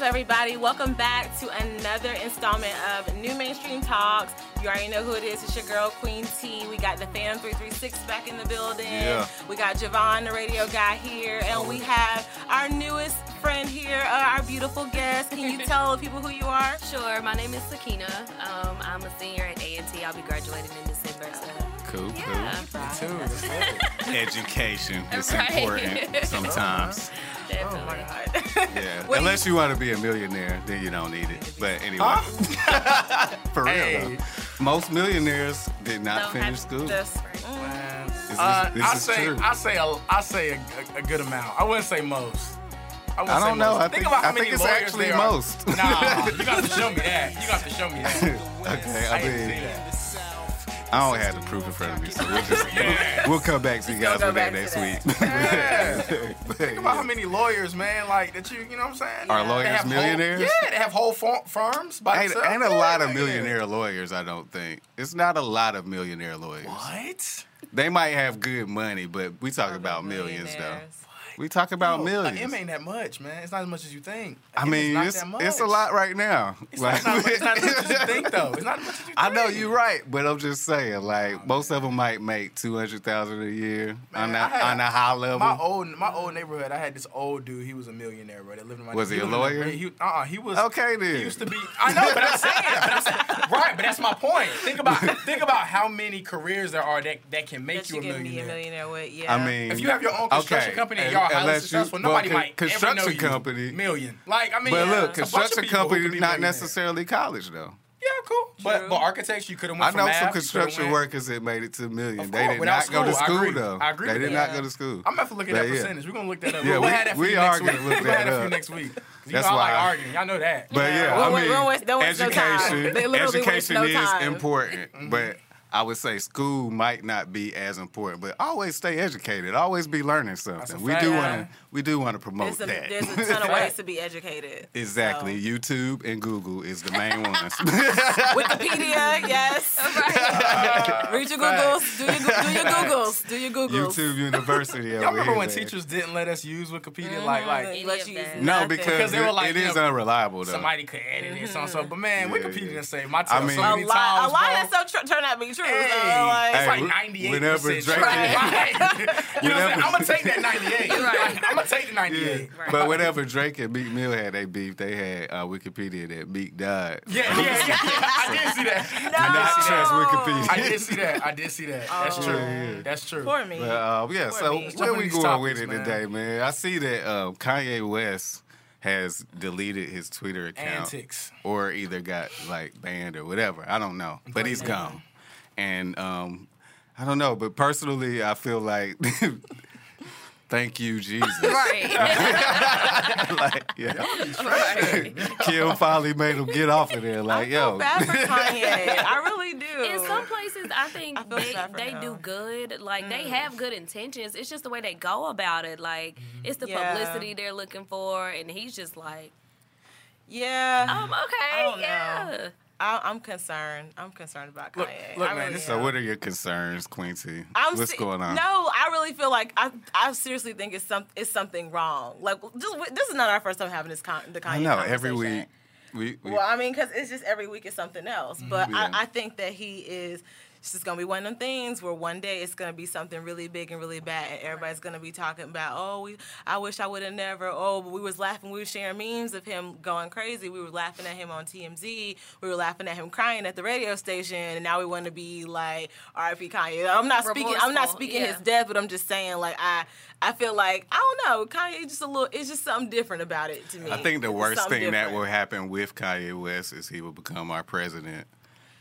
up, everybody? Welcome back to another installment of NuMainstream Talks. You already know who it is. It's your girl, Queen T. We got the Fam 336 back in the building. Yeah. We got Javon, the radio guy, here. And we have our newest friend here, uh, our beautiful guest. Can you tell people who you are? Sure. My name is Sakina. Um, I'm a senior at A&T. I'll be graduating in December. So. Cool, Yeah. cool. Too. Education is Right. important sometimes. Definitely. Oh my God. Yeah. What do Unless you want to be a millionaire, then you don't need it. But anyway, for real Hey. though, most millionaires did not Don't finish school. That's, Man. This is- Uh, this I is say. I say a, I say a, a, a good amount. I wouldn't say most. I, I don't know. Most. I think, about how I many think it's actually most. Nah, you got to show me that. You got to show me that. okay, I I mean, see that. I don't have the proof in front of me, so we'll just Yeah. we'll come back to you guys with that next week. But, Think about how many lawyers, man, like that you, you know what I'm saying? Are They lawyers have whole- millionaires? yeah, they have whole fir- firms by ain't, themselves. ain't a Yeah, lot of yeah. millionaire lawyers. I don't think it's not a lot of millionaire lawyers. What? They might have good money, but we talk about millions though. Millionaires. We talk about Yo, millions. A M ain't that much, man. It's not as much as you think. A I M is mean, not it's that much. it's a lot right now. It's, Like- not, it's not as much as you think, though. It's not as much as you think. I know you're right, but I'm just saying, like oh, most of them might make two hundred thousand a year on Man, that I had- on a high level. My old my old neighborhood, I had this old dude. He was a millionaire, bro. That lived in my. Was he a lawyer? He, uh-uh, he was. Okay, then. He used to be. I know, but I'm saying, but I'm saying- right. But that's my point. Think about think about how many careers there are that, that can make That you a you can be a millionaire. millionaire with, yeah. I mean, If you have your own construction okay, company and y'all are highly unless successful, well, nobody con- might ever know construction you. company. million. Like I mean, but look, a bunch of construction company could not necessarily college though. Yeah, cool. But True. but architects, you could have I know from some math, construction workers that made it to a million. Of they course, did without not go to school. I though. I agree They with did that. not go to school. I'm gonna have to look at that yeah. percentage. We're gonna look that up. Yeah, we'll we- have that for we you are next gonna week. look We'll that have that for you up. next week. You That's know I like why- arguing. Y'all know that. But yeah, Don't I mean, don't waste- don't no education, They literally waste education no is important, Mm-hmm. but I would say school might not be as important. But always stay educated. Always be learning something. We do want to. We do want to promote there's, a, that. there's a ton of ways to be educated. exactly. So. YouTube and Google is the main ones. Wikipedia, yes. Read your Googles. Do your, do your Googles. Do your Googles. YouTube University. Y'all remember when man. teachers didn't let us use Wikipedia? Like like mm-hmm. let you that. use No, because, Because they were like, it is know, unreliable though. somebody could edit it, so and so. Mm-hmm. But man, Yeah, Wikipedia yeah. didn't save my I mean- so a many lot, a times. lot bro. of stuff tr- turned out to be true. Hey. so, like, It's like 98 whenever percent Drake- true. Right. you know what I'm I'm gonna take that 98. Right. I'm gonna take the 98. Yeah. Right. But whenever Drake and Meek Mill had they beef, they had uh, Wikipedia that Meek died. Yeah, yeah, yeah, yeah. I did see that. And not No. trust Wikipedia. I did see that. I did see that. That's Oh. true. Yeah, yeah. That's true. For me. But, uh, yeah, Poor so me. where we on these going with it man. today, man? I see that um, Kanye West has deleted his Twitter account Antics. or either got like banned or whatever. I don't know, but he's Crazy. gone. And um, I don't know, but personally, I feel like. Thank you, Jesus. Right. like, yeah. right. Kim finally made him get off of there. Like, I Like, feel yo. bad for Kanye. I really do. In some places, I think I they, they do good. Like they have good intentions. It's just the way they go about it. Like it's the Yeah. publicity they're looking for, and he's just like, yeah. um, okay, I don't know. I, I'm concerned. I'm concerned about Kanye. Look- look, I man, So am. what are your concerns, Quincy? I'm What's se- going on? No, I really feel like I, I seriously think it's some, it's something wrong. Like, just this is not our first time having this con, the Kanye. I know every week. We, we Well, I mean, because it's just every week is something else. But mm-hmm. Yeah. I, I think that he is. It's just gonna be one of them things where one day it's gonna be something really big and really bad, and everybody's gonna be talking about, oh, we, I wish I would have never. Oh, but we was laughing. We were sharing memes of him going crazy. We were laughing at him on TMZ. We were laughing at him crying at the radio station, and now we want to be like R.I.P. Kanye. I'm not speaking. I'm not speaking yeah. his death, but I'm just saying like I. I feel like I don't know. Kanye just a little. It's just something different about it to me. I think the worst something thing that will happen with Kanye West is he will become our president.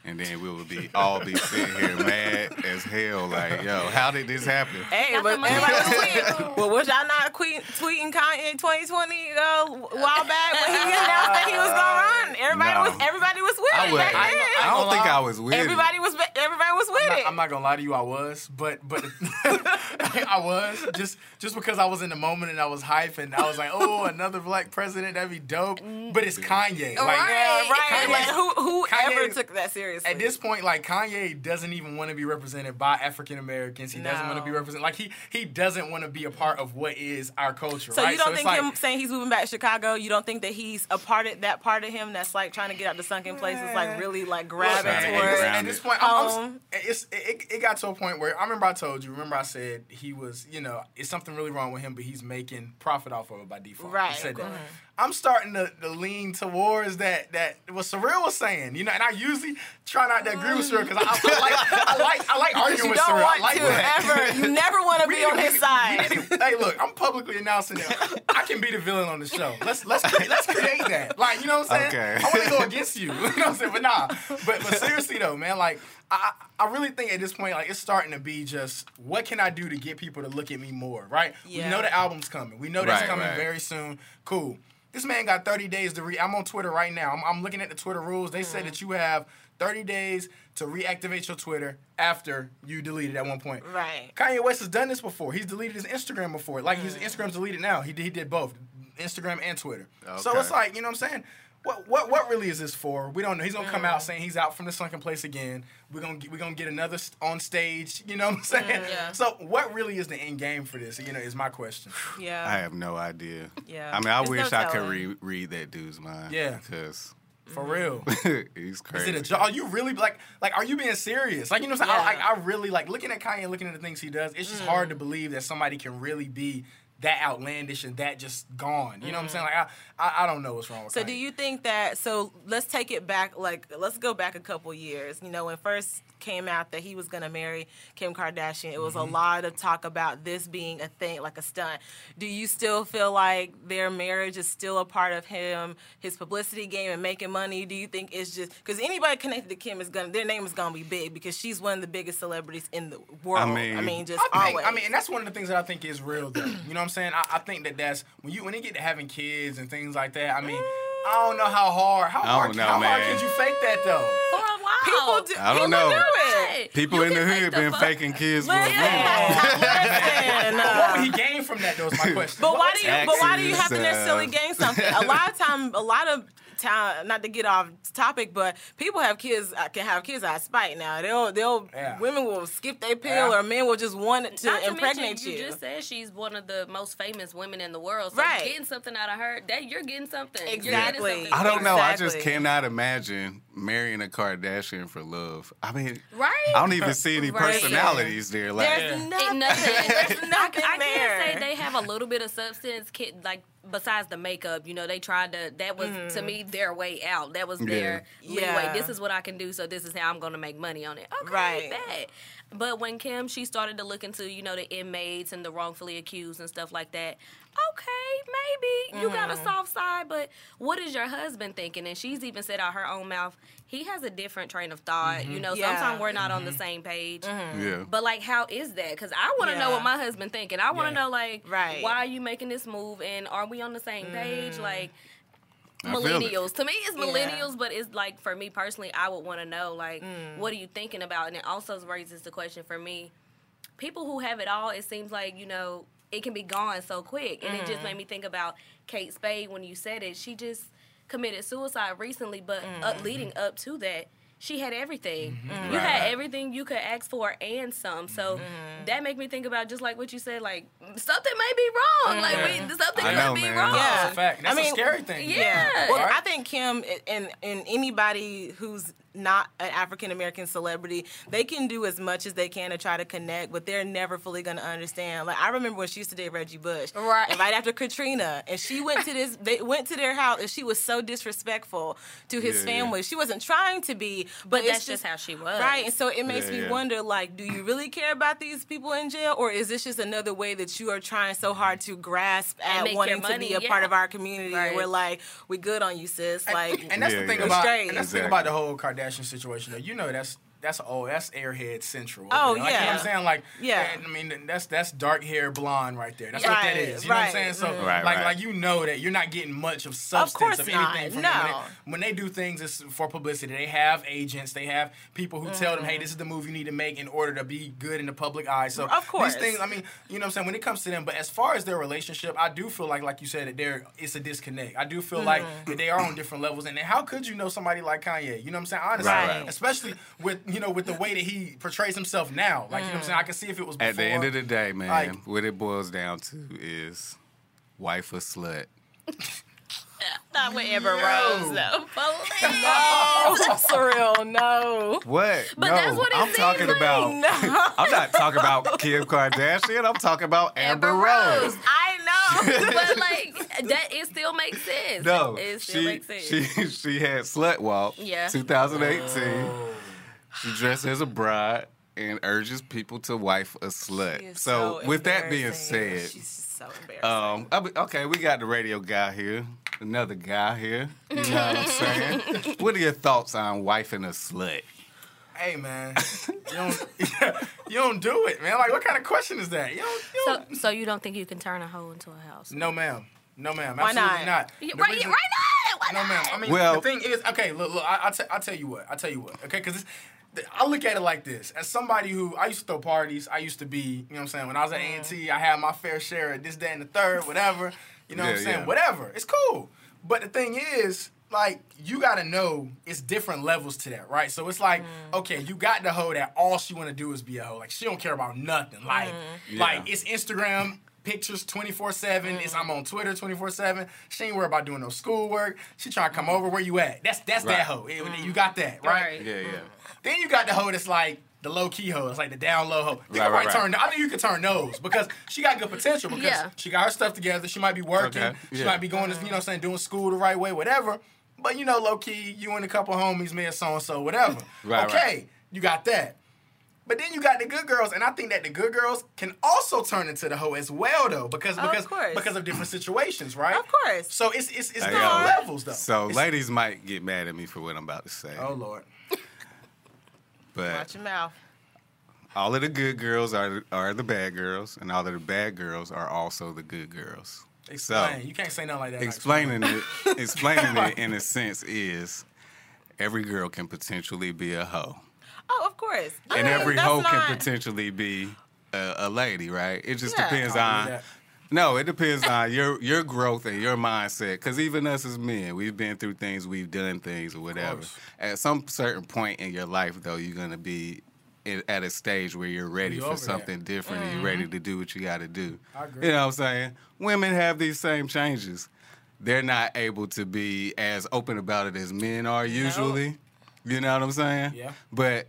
And then we will be all be sitting here mad as hell, like, yo, how did this happen? Hey, Got but the everybody was to tweeting. tweet. Well, was y'all not tweet, tweeting Kanye in 2020 uh, a while back when he announced that he was gonna run? Everybody No. was everybody was with I, it would, back I, then. I don't think. I was with everybody it. was everybody was with I'm it. not, I'm not gonna lie to you, I was, but but I was just just because I was in the moment and I was hype and I was like, oh, another black president, that'd be dope. Mm. But it's Kanye, like yeah, right. Kanye- Like, who who Kanye- ever took that seriously? Seriously. at this point, like Kanye doesn't even want to be represented by African Americans. He doesn't want to be represented. Like he he doesn't want to be a part of what is our culture. So right? you don't it's think like, him saying he's moving back to Chicago? You don't think that he's a part of that part of him that's like trying to get out the sunken places, like really like grabbing Trying towards. at this point, I'm, I'm, home. it's it, it got to a point where I remember I told you. Remember I said he was, you know, it's something really wrong with him, but he's making profit off of it by default. I Right, said of that. course. I'm starting to, to lean towards that that what Surreal was saying, you know, and I usually try not to agree with Surreal because I, I like I like I like arguing You with don't Surreal. want I like to that. ever. You never want to be on his side. we need hey, look, I'm publicly announcing that I can be the villain on the show. Let's let's let's create that. Like, you know what I'm saying? Okay. I want to go against you. You know what I'm saying? But nah. But but seriously though, man, like I I really think at this point, like it's starting to be just what can I do to get people to look at me more, right? Yeah. We know the album's coming. We know that's Right, coming right. very soon. Cool. This man got 30 days to re. I'm on Twitter right now. I'm, I'm looking at the Twitter rules. They said mm-hmm. that you have 30 days to reactivate your Twitter after you deleted at one point. Right. Kanye West has done this before. He's deleted his Instagram before. Like his mm. Instagram's deleted now. He did, he did both, Instagram and Twitter. So it's like you know what I'm saying. What, what what really is this for? We don't know. He's gonna come out mm. saying he's out from the sunken place again. We're gonna get, we're gonna get another st- on stage. You know what I'm mm, saying? Yeah. So what really is the end game for this? You know, is my question. Yeah. I have no idea. Yeah. I mean, I There's wish no I could telling. read read that dude's mind. Yeah. Because For real. he's Is crazy. it a job? Are you really like like are you being serious? Like you know what I'm saying? I, Yeah. like I really like looking at Kanye and looking at the things he does. It's just hard mm. to believe that somebody can really be that outlandish and that just gone. You know what I'm mm-hmm. saying? Like I, I I don't know what's wrong with So Kanye. do you think that so let's take it back like let's go back a couple years. You know, when first came out that he was gonna marry Kim Kardashian, it was Mm-hmm. a lot of talk about this being a thing, like a stunt. Do you still feel like their marriage is still a part of him, his publicity game and making money? Do you think it's just because anybody connected to Kim is gonna their name is gonna be big because she's one of the biggest celebrities in the world. I mean, I mean- just I think, always. I mean, and that's one of the things that I think is real, though. You know what I'm saying? I, I think that that's when you when they get to having kids and things like that. I mean, I don't know how hard, how hard, know, how hard man. can you fake that though? For a while. people do, I don't people know. do it. People You in the can make hood the been fuck- faking kids for Listen, listen, What would he gain from that? Though is my question. But What why do you? But why do you have to Taxes, necessarily gain something? A lot of time, a lot of time. Not to get off topic, but people have kids uh, can have kids out of spite. Now they'll they'll Yeah. women will skip their pill, Yeah. or men will just want it to Not to impregnate mention, you. you. just said she's one of the most famous women in the world. So Right. getting something out of her, that you're getting something. You're getting Exactly. something. I don't know. I just cannot imagine marrying a Kardashian for love. I mean, Right? I don't even see any Right. personalities there. Like, There's Yeah. nothing. There's nothing I, I there. can't say they have a little bit of substance, ki- like besides the makeup. You know, they tried to. That was to mm-hmm. me their way out. That was their leeway. Yeah. This is what I can do. So this is how I'm going to make money on it. Okay, Right. bet. But when Kim, she started to look into you know the inmates and the wrongfully accused and stuff like that. Okay, maybe you got a mm-hmm. soft side, but what is your husband thinking? And she's even said out her own mouth, he has a different train of thought. You know, Yeah. sometimes we're not on the same page. yeah. But like, how is that? Because I want to know what my husband thinking. I want to Yeah. know like, Right. why are you making this move, and are we on the same page? Like, I millennials. To me, it's Yeah. millennials, but it's like for me personally, I would want to know like, Mm. what are you thinking about? And it also raises the question for me: people who have it all, it seems like you know it can be gone so quick, and it Mm. just made me think about Kate Spade when you said it. She just committed suicide recently, but Mm. uh, leading up to that. She had everything. Mm-hmm. You had everything you could ask for and some. So Mm-hmm. that make me think about just like what you said. Like something may be wrong. Like we, something I could know, be man. wrong. Yeah. That's a fact. That's I mean, a scary thing. Yeah. Well, Right? I think Kim and and anybody who's not an African American celebrity, they can do as much as they can to try to connect, but they're never fully gonna understand. Like I remember when she used to date Reggie Bush, Right. And right after Katrina, and she went to this, they went to their house, and she was so disrespectful to his Yeah, yeah. family. She wasn't trying to be, but, But it's that's just how she was. right? And so it makes Yeah, me yeah. wonder, like, do you really care about these people in jail, or is this just another way that you are trying so hard to grasp at make wanting your to be money, a part of our community? Right. And we're like, we good on you, sis. Like, and that's Yeah, the thing yeah. about and that's the thing about the whole Kardashian situation. Though you know that's that's oh that's airhead central. Oh, Like, you know what yeah. I'm saying? Like Yeah. and, I mean that's that's dark hair blonde right there. That's what that is. You know what I'm saying? So mhm. Right, like right. like you know that you're not getting much of substance course of, not, anything from them. When they, when they do things it's for publicity, they have agents, they have people who tell them, Mm-hmm. hey, this is the move you need to make in order to be good in the public eye. So Of course. these things, I mean, you know what I'm saying? When it comes to them, but as far as their relationship, I do feel like like you said that there it's a disconnect. I do feel like Mm-hmm. that they are on different levels. And then how could you know somebody like Kanye? You know what I'm saying? Honestly, Right. Right. especially with you know with the way that he portrays himself now. Like you know what I'm saying? I can see if it was before. At the end of the day, man, Like- what it boils down to is wife or slut. Not with Amber Yo. Rose though. Please. Oh, surreal. No. What? But no, that's what it I'm seems talking like. about. No. I'm not talking about Kim Kardashian. I'm talking about Amber, Amber Rose. Rose. I know. but like that, it still makes sense. No, it still she makes sense. she she had slut walk. Yeah. 2018. She dresses as a bride and urges people to wife a slut. She is So, with that being said, she's so embarrassing. um, be- okay, we got the radio guy here, another guy here. You know what I'm saying? what are your thoughts on wifing a slut? Hey man, you don't you don't do it, man. Like what kind of question is that? You don't. You so, don't so you don't think you can turn a hoe into a house? no, ma'am. No, ma'am. Why Absolutely not? not. Right, reason- right now. Why No, not? ma'am. I mean, Well- the thing is, okay. Look, look. I, I, t- I tell you what. I'll tell you what. Okay, because I look at it like this. As somebody who I used to throw parties, I used to be. You know what I'm saying? When I was at A and T, I had my fair share of this, that, and the third, whatever. You know what I'm saying? yeah. Whatever. It's cool. But the thing is. Like you gotta know, it's different levels to that, right? So it's like, mm. okay, you got the hoe that all she wanna do is be a hoe. Like she don't care about nothing. Like, mm-hmm. like Yeah. it's Instagram pictures 24 7 it's i'm on twitter 24 7 she ain't worried about doing no schoolwork she trying to come mm-hmm. over where you at that's that's Right. that hoe It- you mm-hmm. got that right? Right. Yeah, yeah. Mm-hmm. then you got the hoe that's like the low key hoe it's like the down low hoe you Right, can right, probably right. turn i think you can turn those because she got good potential because Yeah. she got her stuff together she might be working Okay, she yeah. might be going to you know what I'm saying doing school the right way whatever but you know low key you and a couple homies me and so and so whatever Right, okay right. you got that but then you got the good girls, and I think that the good girls can also turn into the hoe as well, though, because Of because course. because of different situations, right? Of course. So it's it's, it's Hey, different levels, though. So, It's- ladies might get mad at me for what I'm about to say, Oh Lord. but Watch your mouth. all of the good girls are are the bad girls, and all of the bad girls are also the good girls. Explain. you can't say nothing like that. explaining it, explaining it in a sense is every girl can potentially be a hoe, Oh, of course. I and mean, every that's hoe not- can potentially be a, a lady, right? It just Yeah. depends I on. believe. No, it depends on your your growth and your mindset. Because even us as men, we've been through things, we've done things, or whatever. At some certain point in your life, though, you're gonna be i- at a stage where you're ready You for over that. something different, and you're mm-hmm. ready to do what you got to do. I agree. You know what I'm saying? Women have these same changes. They're not able to be as open about it as men are usually. You know what I'm saying? Yeah. But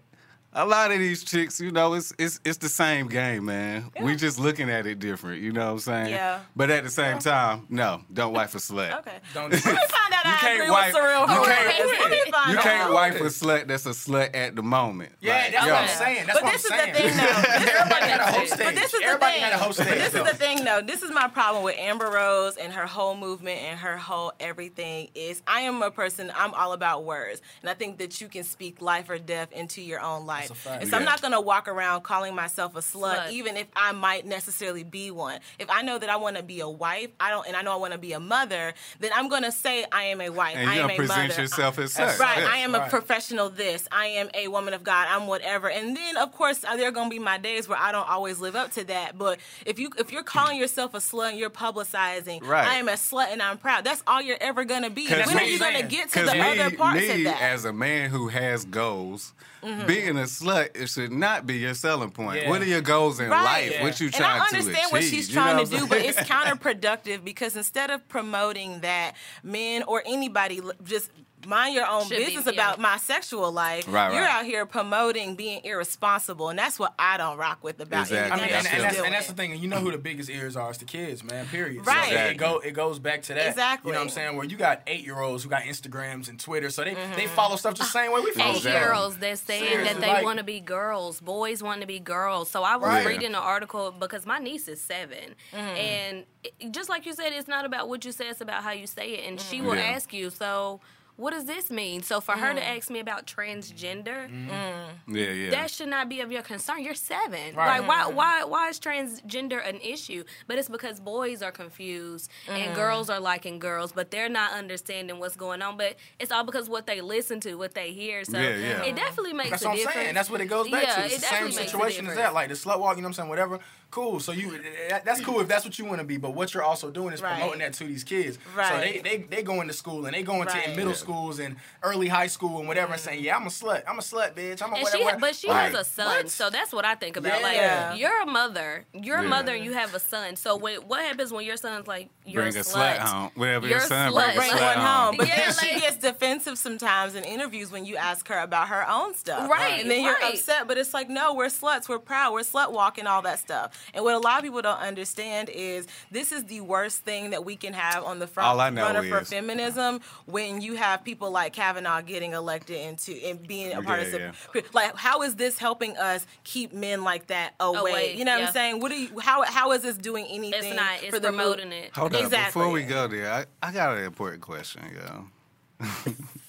a lot of these chicks, you know, it's it's it's the same game, man. We Yeah. just looking at it different. You know what I'm saying? Yeah. But at the same time, no, don't wife a slut. Okay. Don't. Let me find out You I can't agree wife- with surreal you can't- is. Let me find You can't wife a slut that's a slut at the moment. Yeah, Like, that's yo, what I'm saying. That's but what this I'm is saying. the thing, though. Everybody had a host stage. But this is Everybody the thing. had a host But stage. this is the thing, though. This is my problem with Amber Rose and her whole movement and her whole everything. Is I am a person. I'm all about words, and I think that you can speak life or death into your own life. A fact. And so I'm not gonna walk around calling myself a slut, Slut. even if I might necessarily be one. If I know that I want to be a wife, I don't, and I know I want to be a mother, then I'm gonna say I am a wife. And I you're am gonna a present mother. yourself as That's such. Right, Yeah. I am a professional. This, I am a woman of God. I'm whatever, and then of course uh, there are gonna be my days where I don't always live up to that. But if you if you're calling yourself a slut and you're publicizing, Right. I am a slut and I'm proud. That's all you're ever gonna be. 'Cause When are you gonna get to the me, other parts me of that? as a man who has goals, Mm-hmm. being a slut it should not be your selling point. Yeah. What are your goals in Right. life? Yeah. What you trying and trying I understand achieve? what she's You know trying what to I'm do, but it's counterproductive because instead of promoting that men or anybody just mind your own Should be, business yeah. about my sexual life, Right, you're right. out here promoting being irresponsible, and that's what I don't rock with about Exactly. I anything mean, That's and, and, that's, and that's the thing. And you know who the biggest ears are? It's the kids, man. Period. Right. So it, Exactly. it go it goes back to that. Exactly. You know what I'm saying? Where you got eight year olds who got Instagrams and Twitter, so they they follow stuff the same way we follow Eight Exactly. stuff. girls that's saying Seriously, that they like- want to be girls. Boys want to be girls. So I was Right. reading an article because my niece is 7 Mm-hmm. and it, just like you said, it's not about what you say; it's about how you say it. And she will Yeah. ask you, "So, what does this mean? So for her to mm. ask me about transgender, mm-hmm. mm, Yeah, yeah. that should not be of your concern. You're seven. Right. Like why mm-hmm. why why is transgender an issue? But it's because boys are confused and mm. girls are liking girls, but they're not understanding what's going on. But it's all because what they listen to, what they hear. So Yeah, yeah. it definitely makes That's a what I'm difference. saying. That's what it goes back Yeah, to. It's it the same definitely makes a situation as that. Like the slut walk, you know what I'm saying? Whatever. Cool. So you that, that's cool if that's what you want to be. But what you're also doing is Right. promoting that to these kids. Right. So they they they go into school and they go into in Right. middle Yeah. schools and early high school and whatever and saying, mm. yeah, I'm a slut. I'm a slut, bitch. I'm a And whatever. she, whatever." but she Right. has a son, What? so that's what I think about. Yeah. Like, you're a mother, you're a mother, and you have a son. So when, what happens when your son's like, you're bring a a slut? slut home. Whenever You're your son slut. bring a bring slut one home. But Yeah, then she like- gets defensive sometimes in interviews when you ask her about her own stuff. Right, And then you're right. upset, but it's like, no, we're sluts, we're proud, we're slut walking, all that stuff. And what a lot of people don't understand is this is the worst thing that we can have on the front All I know runner for is- feminism when you have people like Kavanaugh getting elected into and being a part Yeah, of the like how is this helping us keep men like that away? Away, You know what. I'm saying? What do you how how is this doing anything It's not. It's for the mo- promoting it. Hold on, Exactly. before we go there, I, I got an important question, yo.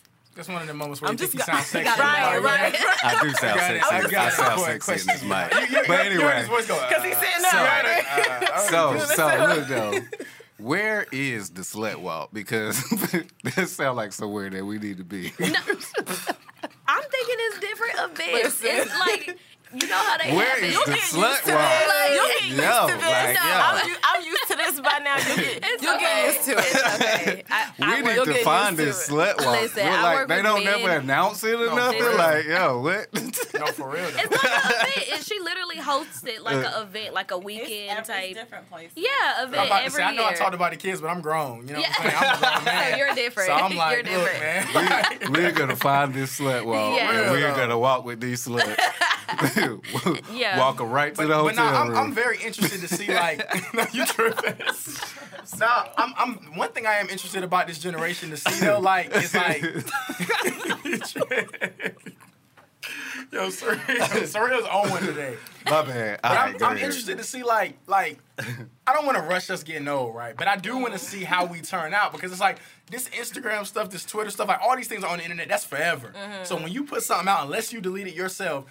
That's one of the moments where I'm you think just you go- sound sexy. right, Like, right. I do sound got sexy. I I, sound Quick sexy in this mic. You- you- But you heard anyway, voice go, Because he's uh, sitting there, right? so so look though, where is the slut walk? Because that sounds like somewhere that we need to be. I'm thinking it's different events. Listen. It's like you know how they Where have is it. the get slut used to walk? this. Like- You'll get used Yo, to this. like, No, yo. I'm, u- I'm used to this by now. You'll get, It's you'll okay. get used to it. It's okay. I, We I need to find this to slut walk. Listen, We're I like work they don't men. never announce it or No, nothing. Like, yo, what? No, for real. though. It's like an event, and she literally hosts it like uh, an event, like a weekend type. different place. Yeah, I'm event about to every say, I know I talked about the kids, but I'm grown. You know Yeah. what I'm saying? I'm a grown man. So you're different. So I'm like, You're look, different. man. We're gonna find this slut walk, and we're gonna walk with these sluts. Yeah. Walk them right to But, the hotel but no, I'm, room. I'm very interested to see like no, you tripping. no, I'm, I'm one thing I am interested about this generation to see though, like it's like Yo, Surreal, Surreal's on one today. My bad. But All I'm, I'm interested to see like like I don't want to rush us getting old, right? But I do want to see how we turn out because it's like this Instagram stuff, this Twitter stuff, like all these things are on the internet. That's forever. Mm-hmm. So when you put something out, unless you delete it yourself.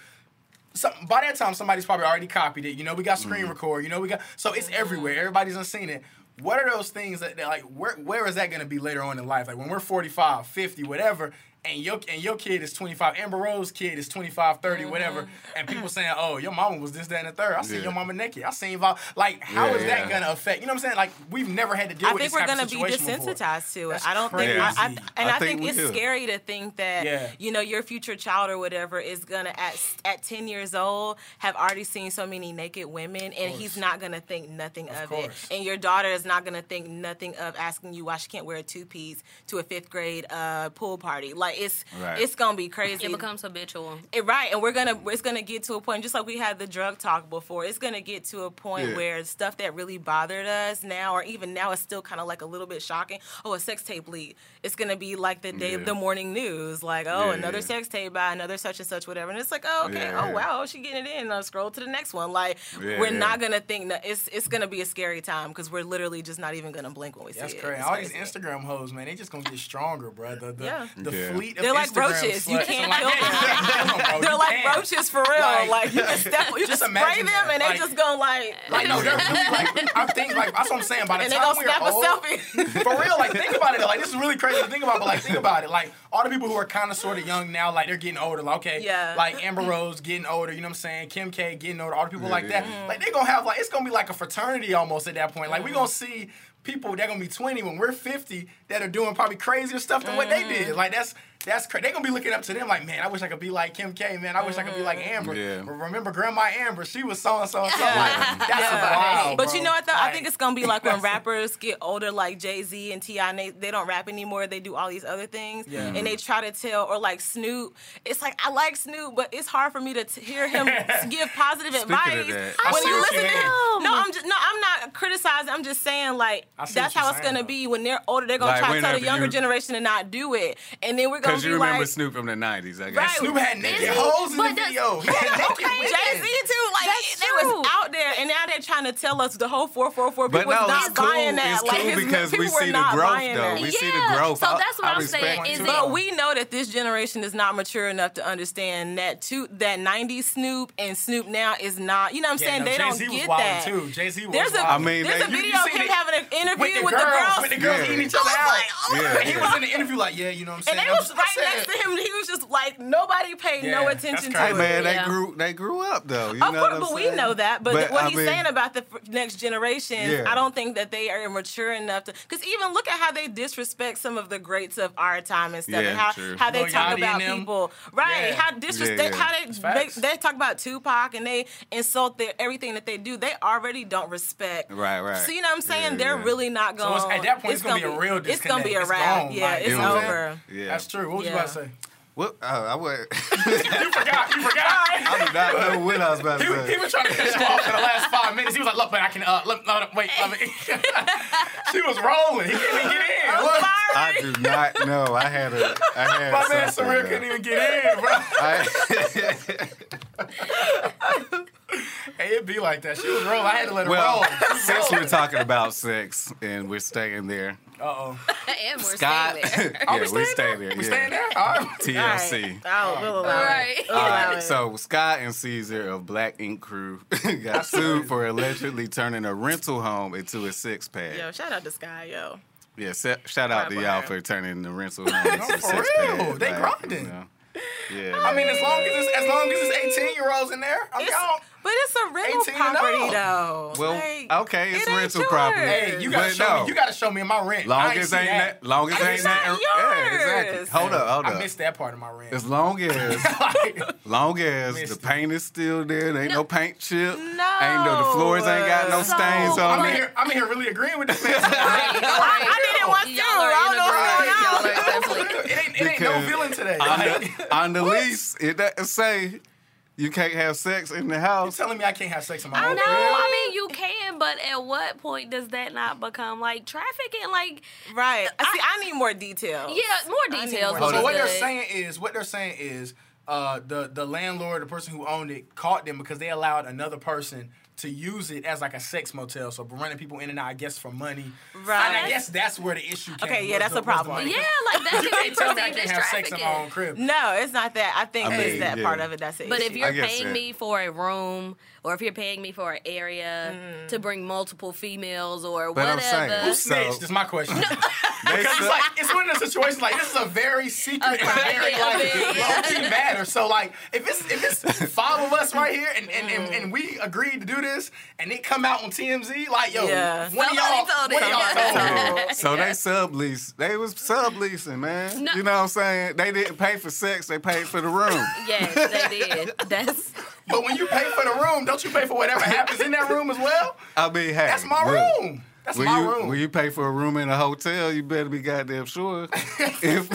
Some, by that time, somebody's probably already copied it. You know, we got screen mm-hmm. record. You know, we got so it's mm-hmm. everywhere. Everybody's done seen it. What are those things that, that like where where is that going to be later on in life? Like when we're 45, 50, whatever, and your and your kid is 25, Amber Rose kid is 25, 30, whatever, and people saying, "Oh, your mama was this, that, and the third. I seen Yeah. your mama naked. I seen Val." Like, how is Yeah, that yeah. going to affect? You know what I'm saying? Like, we've never had to deal I with I think this we're gonna be situation before. desensitized to it. That's I don't think, I, I, and I I, think think, it's could. scary to think that Yeah. you know your future child or whatever is gonna at at ten years old have already seen so many naked women, and he's not gonna think nothing of, it. And your daughter is not gonna think nothing of asking you why she can't wear a two piece to a fifth grade uh, pool party. Like it's Right. it's gonna be crazy. It becomes habitual. It- right, and we're gonna it's gonna get to a point just like we had the drug talk before. It's gonna get to a point Yeah. where stuff that really bothered us now, or even now, is still kind of like a little bit shocking. Oh, a sex tape leak. It's gonna be like the day Yeah. the morning news, like oh Yeah, another yeah. sex tape by another such and such whatever, and it's like oh okay, Yeah, oh yeah. wow, she getting it in. I'll scroll to the next one. Like Yeah, we're yeah. not gonna think that it's it's gonna be a scary time because we're literally just not even gonna blink when we That's see it. crazy. All these Instagram hoes, man, they just gonna get stronger, bro. The, the, Yeah. the Yeah. They're like Instagram roaches. You can't like, kill yeah, them, bro. They're You like can't. roaches for real. Like- Like, you can step, you Just can spray them, that. and they Like- just gonna like, Like no, they're really like I think like that's what I'm saying. By the and they time gonna we're snap old, a selfie. for real, like think about it. Like this is really crazy to think about, but like think about it. Like all the people who are kind of sort of young now, like they're getting older. Like okay, Yeah. like Amber Rose getting older. You know what I'm saying? Kim K getting older. All the people like that. Mm-hmm. Like they're gonna have like it's gonna be like a fraternity almost at that point. Like we gonna see people that gonna be 20 when we're 50 that are doing probably crazier stuff than what they Mm-hmm. did. Like that's that's crazy. They're gonna be looking up to them like, man, I wish I could be like Kim K. Man, I wish I could be like mm-hmm. Amber. Yeah. Remember Grandma Amber? She was so and so and so. Yeah. Like that's Yeah. wild. But bro. you know what though? I think it's gonna be like when rappers get older, like Jay Z and T.I., and they, they don't rap anymore. They do all these other things, Yeah. and they try to tell, or like Snoop. It's like I like Snoop, but it's hard for me to t- hear him give positive Speaking advice of that, when see you what you listen to him. No, I'm just no, I'm not criticizing. I'm just saying like that's how you're it's saying, gonna though. be when they're older. They're gonna Like, try to tell the younger you- generation to not do it, and then we're gonna Because be you remember like. Snoop from the '90s, I guess. Right. Snoop had naked Is he? hoes in But the does- video. He had naked women. Jay Z too, like That's they true. was out there, and now they're trying to tell us the whole 444 But people no, not it's cool. buying that. It's like, cool his- because we people were see the not growth, buying though. that. We see the Yeah, growth. so that's what I I'm saying, it is too. it- But we know that this generation is not mature enough to understand that two, that 90s Snoop and Snoop now is not. You know what I'm Yeah, saying? no, they Jay-Z don't get that. too. Jay-Z was There's a, wildin'. I mean, there's they- a video of him having an interview with the girls, with the girls Yeah. eating each other I out. was like, oh Yeah, And he was in the interview like, yeah, you know what I'm And saying? they was just- right next to him. He was just like nobody paid Yeah, no attention to crazy. it. Hey man, Yeah. they grew they grew up though. You Of know course, what I'm but we know that. But, what I he's mean, saying about the f- next generation, Yeah. I don't think that they are mature enough to. Because even look at how they disrespect some of the greats of our time and stuff, Yeah, and how true. how they Lil talk about them. people, right? Yeah. How disrespect, Yeah, yeah. how they, they they talk about Tupac and they insult their everything that they do. They already don't respect. Right, right. So you know what I'm saying? Yeah, They're yeah. really not going. it's- at that point, it's gonna be a real It's gonna be a disconnect. Wrap. yeah, it's you know what I'm over. Yeah. That's true. What was you Yeah. about to say? What? Oh, I would. You forgot. You forgot. I do not know what I was about to was- he say. was trying to cut you off in the last five minutes. He was like, "Look, man, I can. Uh, look, no, no, wait, let me." she was rolling. He couldn't even get in. I'm Look, sorry. I do not know. I had a. I had my man something, Surreal couldn't even get in, bro. I, Hey, it'd be like that. She was rolling. I had to let her well, roll. since we're talking about sex and we're staying there, Uh oh. and we're Scott. staying there. Are we yeah, we're staying staying there? there. We yeah. staying there? All right. TLC. right. I'll, we'll allow All it. right. We'll All it. so Scott and Ceaser of Black Ink Crew got sued for allegedly turning a rental home into a six pack. Yo, shout out to Sky, yo. Yeah, se- shout out to Right, y'all for turning the rental home into a for six real. pack. They grinding. Yeah. I mean, as long as it's, as long as it's 18 year olds in there, I'm It's, down. But it's a rental 18 and property, up. though. Well, Like, okay, it's it ain't rental yours. property. Hey, you gotta But show no. me. You gotta show me my rent. long I as see ain't that. that, long as It's ain't not that, yeah, exactly. yours. Hold up, hold up. I up. missed that part of my rent. As long as, Like, long as Missed the it. paint is still there, there ain't no, paint chip, No. ain't no the floors ain't got no So, stains on I'm in it. here. I'm in here really agreeing with this man. I did it once too. Y'all are I don't know what's going on. Y'all are definitely. it ain't, it ain't no Because feeling today. on Like, the, on the lease, it doesn't say you can't have sex in the you house. telling me I can't have sex in my I own know. crib? I mean, you can, but at what point does that not become like trafficking? Like, Right. I see. I need more details. yeah, more details. more would So what they're saying is, what they're saying is, uh, the the landlord, the person who owned it, caught them because they allowed another person to use it as like a sex motel. So running people in and out, I guess, for money. Right. And I guess that's where the issue came. Okay, yeah, that's the- a problem. Yeah, like that You can be can't tell me I perceived can't have sex in my own crib. No, it's not that. I think I it's mean, that yeah. part of it. That's it. But issue. if you're paying that- me for a room, or if you're paying me for an area Mm. to bring multiple females, or But I'm whatever, saying, Who So- snitched? Is my question. They Because it's like it's one of those situations like this is a very secret and very Yeah, like yeah, yeah. low key matter. So like if it's if it's five of us right here and and, and, and we agreed to do this and it come out on TMZ like yo Yeah. one of y'all told one it. y'all told me. Yeah. So they sublease. They was subleasing, man. No. You know what I'm saying? They didn't pay for sex. They paid for the room. yes, they did. That's But when you pay for the room, don't you pay for whatever happens in that room as well? I mean, hey, That's my look, room. That's When my you room. when you pay for a room in a hotel, you better be goddamn sure. if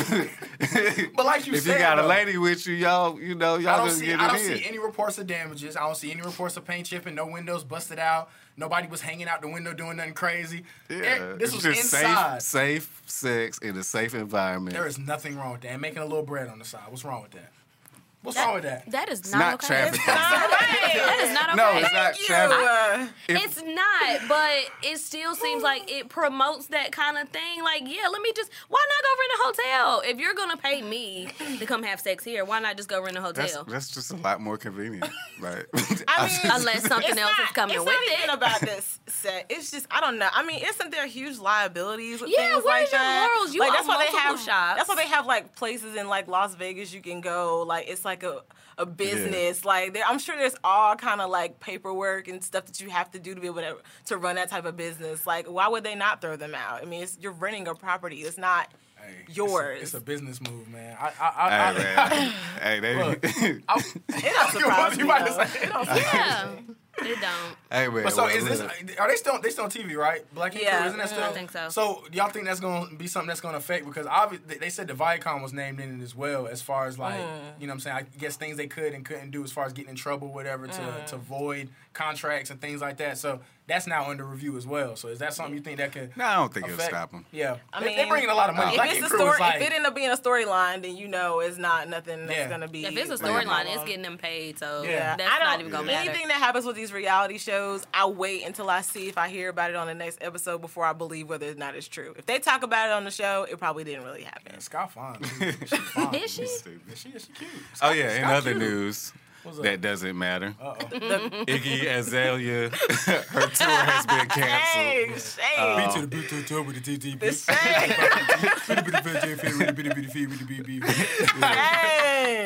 But like you said, if said, you got a lady with you, y'all you know y'all don't see I don't in. see any reports of damages. I don't see any reports of paint chipping, no windows busted out. Nobody was hanging out the window doing nothing crazy. yeah, Eh, this was just inside. safe, safe sex in a safe environment. There is nothing wrong with that. And making a little bread on the side. What's wrong with that? What's wrong with that? that is it's not, not okay. trafficking. That is not okay. No, it's not Thank you. trafficking. Uh, If- It's not, but it still seems like it promotes that kind of thing. Like, yeah, let me just. Why not go rent a hotel? If you're gonna pay me to come have sex here, why not just go rent a hotel? that's just a lot more convenient. Like, I mean, Unless something else not, is coming it's with not it. even about this set. It's just I don't know. I mean, isn't there huge liabilities with Yeah, things where like is your that? morals? You like that's why they have shops. that's why they have like places in like Las Vegas you can go. Like it's like a a business. Like there, I'm sure there's all kind of like paperwork and stuff that you have to do to be able to to run that type of business. Like why would they not throw them out? I mean, it's, you're renting a property. It's not. Hey, it's a- Yours. It's a, business move, man. I, I, I, hey, I, man. hey, they. Look, I, It don't surprise you me. about to though. say? It don't surprise Yeah, it don't. hey, man. But so well, is this? Uh, are they still? They still on TV, right? Black Ink Yeah, Crew, isn't that still? I think so. So do y'all think that's gonna be something that's gonna affect? Because obviously they said the Viacom was named in it as well, as far as like mm. you know what I'm saying. I guess things they could and couldn't do as far as getting in trouble, whatever, to to mm. void contracts and things like that. So that's now under review as well. So is that something you think that could? No, I don't think it'll stop them. Yeah, I They- mean, they're bringing a lot of money. If Black it's a Ink Crew is story, like, if it end up being a storyline, then you know it's not nothing that's Yeah. gonna be. If it's a storyline, it's getting them paid, so Yeah. that's I don't, not even gonna matter. Anything that happens with these reality shows, I wait until I see if I hear about it on the next episode before I believe whether or not it's true. If they talk about it on the show, it probably didn't really happen. Scott fine. too. She fine. Is she? Stupid. She, she cute. Oh Scott- yeah, in other cute. news What's up? That doesn't matter. Uh-oh. Iggy Azalea, her tour has been canceled. shade. Uh, to the boot to the toe with the TTP. the.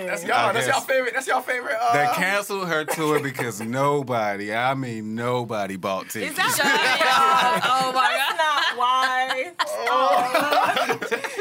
That's y'all. That's y'all favorite. That's y'all favorite. Uh, They canceled her tour because nobody, I mean nobody, bought tickets. Is that y'all? oh my god. That's not why. Oh.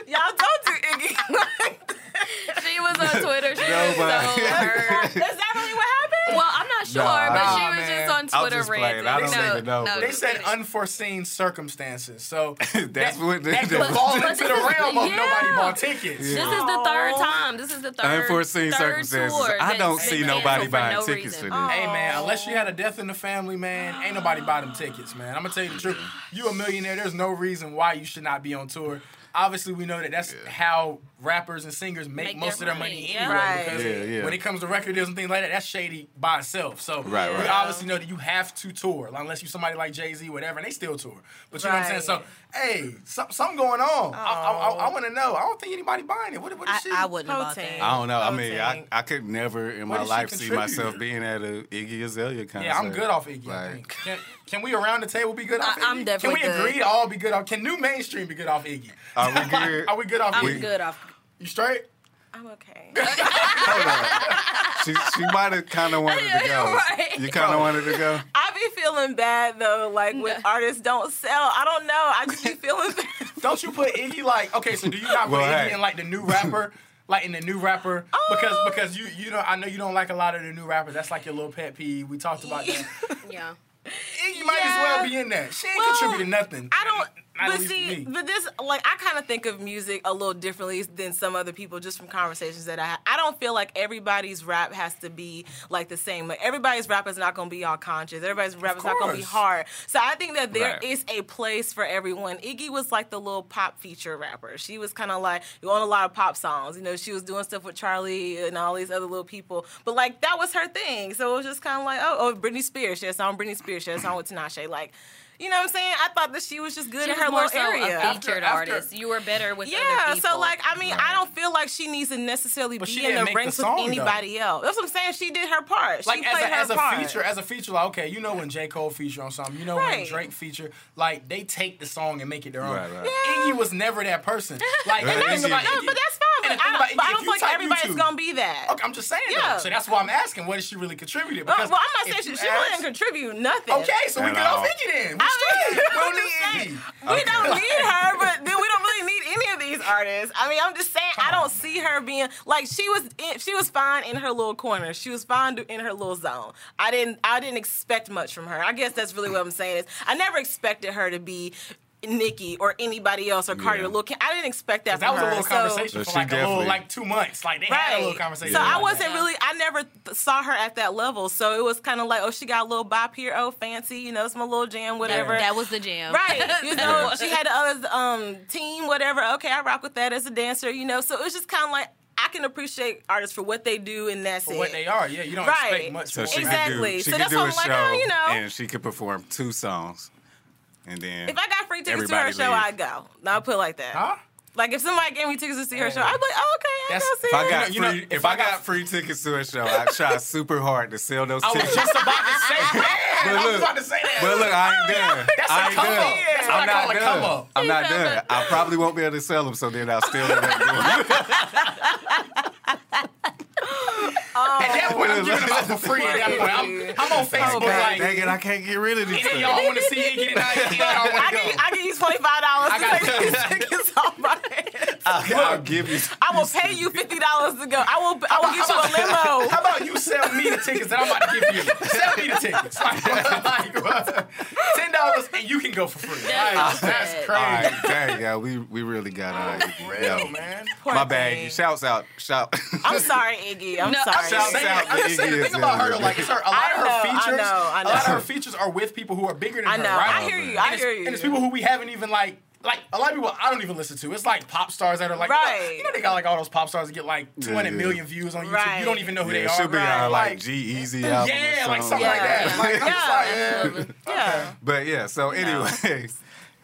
Y'all don't do Iggy. like that. She was on Twitter. She was Nobody. so hurt. Is that really what happened? Well, I'm not sure, Nah, but she was man. just on Twitter just ranting. I don't no, even know, No, They said kidding. unforeseen circumstances. So That's that, what they- that could fall into the realm of yeah. nobody bought tickets. This is the third time. This is the third Unforeseen third circumstances. tour I don't see nobody buying no tickets reason. for this. Hey man, unless you had a death in the family, man, ain't nobody buy them tickets, man. I'm gonna tell you the truth. You a millionaire. There's no reason why you should not be on tour. Obviously, we know that that's how rappers and singers make, Make most their of their money, money yeah. anyway. Right. Because Yeah, yeah. when it comes to record deals and things like that, that's shady by itself. So Right, we obviously know that you have to tour, like, unless you somebody like Jay Z, whatever, and they still tour. But you know what I'm saying? So hey, some, something going on. I, I, I, want to know. I don't think anybody buying it. What, what is I, she? I wouldn't have bought Protein. that. I don't know. I mean, I, I could never in What my life see myself being at a Iggy Azalea concert. Yeah, I'm good off Iggy. I Like, think. Can, can we around the table be good off I- Iggy? I'm definitely Can we good. agree to all be good off? Can NuMainstream be good off Iggy? Are we good? Are we good off I'm Iggy? good off. You straight? I'm okay. she she might have kind of wanted to go. Right. You kind of wanted to go. I be feeling bad though, like when No. artists don't sell. I don't know. I just be feeling bad. Don't you put Iggy like okay? So do you not put Well, Iggy hey. in like the new rapper? Like in the new rapper, because oh. because you you know I know you don't like a lot of the new rappers. That's like your little pet peeve. We talked about that. Yeah. Iggy might as well be in there. She ain't Well, contributed nothing. I don't. Not But see, but this, like, I kind of think of music a little differently than some other people, just from conversations that I have. I don't feel like everybody's rap has to be like the same. Like, everybody's rap is not going to be all conscious. Everybody's rap is not going to be hard. So I think that there is Right. a place for everyone. Iggy was like the little pop feature rapper. She was kind of like on a lot of pop songs. You know, she was doing stuff with Charli and all these other little people. But like that was her thing. So it was just kind of like, oh, oh, Britney Spears. She had a song with Britney Spears. She had a song with Tinashe. Like. You know what I'm saying? I thought that she was just good She in her more little so area. a featured After- artist. You were better with Yeah, other people. so like I mean, I don't feel like she needs to necessarily But be in the make the song, with anybody else. That's what I'm saying. She did her part. She like as played a, her as a part. feature, as a feature, like okay, you know when J Cole feature on something, you know when Drake feature, like they take the song and make it their own. Right, right. Iggy was never that person. Like Right, and the that's- thing about no, Iggy- but that's fine. But I, about but I don't think like everybody's YouTube- gonna be that. Okay, I'm just saying Yeah. though. So that's why I'm asking, what did she really contributed? Well, Because well, I'm not saying she, really didn't contribute nothing. Okay, so we At get off all. Iggy then. We I straight. mean, We don't need we don't need her, but then we don't really need any of these artists. I mean, I'm just saying, I don't see her being like she was. In, she was fine in her little corner. She was fine in her little zone. I didn't. I didn't expect much from her. I guess that's really what I'm saying is I never expected her to be. Nicki or anybody else or Cardi Yeah. or Lil Kim. I didn't expect that. That from was a little So- conversation So for like a little, like two months. Like they had a little conversation. So I about wasn't that. really, I never th- saw her at that level. So it was kind of like, oh, she got a little bop here, oh, fancy, you know, it's my little jam, whatever. That was the jam. Right, you know, she had the other um, team, whatever. Okay, I rock with that as a dancer, you know. So it was just kind of like I can appreciate artists for what they do, and that's For it. what they are. Yeah, you don't Right. expect much. So more. she Exactly. could do, she So could that's do why a I'm like, show oh, you know. and she could perform two songs, and then if I got free tickets to her Everybody show. I'd go. I'll put it like that. Huh? Like if somebody gave me tickets to see her Yeah. show, I'd be like, oh, okay, I That's- go see if I got You know- free, if if I I got- got free tickets to her show, I try super hard to sell those I was tickets. just about to say that. But I was look- about to say that. But look, I ain't oh, done. That's I a ain't come done. up. That's what I'm I not call a done. come up. I'm not not done. I probably won't be able to sell them, so then I'll still end up doing it. At that oh. point, I'm giving them out for free. At that point, I'm, I'm on Facebook God like, dang it, I can't get rid of these any of y'all want to see Iggy tonight? Any of y'all want I to can. I can use twenty five dollars I to got- take these tickets off my head. I'll, I'll give you. I will pay you fifty dollars to go. I will. I will get you a limo. How about you sell me the tickets that I'm about to give you? Sell me the tickets. Like, like, ten dollars and you can go for free. That's Like, so that's sad. crazy. All right, dang, yeah, we we really got uh, Iggy. Real, Yo, man. Poor my bad. thing. Shouts out, shout. I'm sorry, Iggy. I'm No, sorry. I'm Shouts saying, out I'm just saying, the Iggy thing about her, like, it's her, a lot I of her know, I features, know, I a lot of her features are with people who are bigger than I her, know. right? I hear you. I and hear you. And it's people who we haven't even like. Like a lot of people, I don't even listen to. It's like pop stars that are like, Right. you know, they got like all those pop stars that get like Yeah, 200 yeah. million views on YouTube. Right. You don't even know who Yeah, they it are. should be Right. on like G-Eazy album. or yeah, like something Yeah. like that. Like, I'm Yeah. just like, yeah. But yeah, so anyway,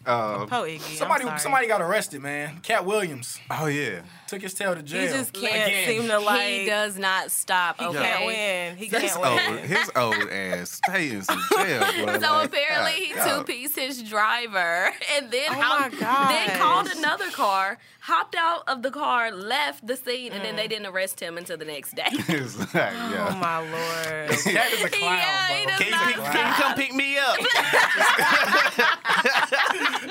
uh, Po Iggy. I'm somebody, sorry. somebody got arrested, man. Katt Williams oh yeah, took his tail to jail. He just can't Again. seem to like. he does not stop. He Okay. can't win. He his can't old, win. his old ass stay in some jail. Boy, So like, apparently he God, two pieced his driver and then Oh hop- my gosh. then called another car, hopped out of the car, left the scene, and Mm. then they didn't arrest him until the next day. It's like, yeah. Oh my lord. Katt is a clown, Yeah, he bro. does Can you, not pick, can you come pick me up?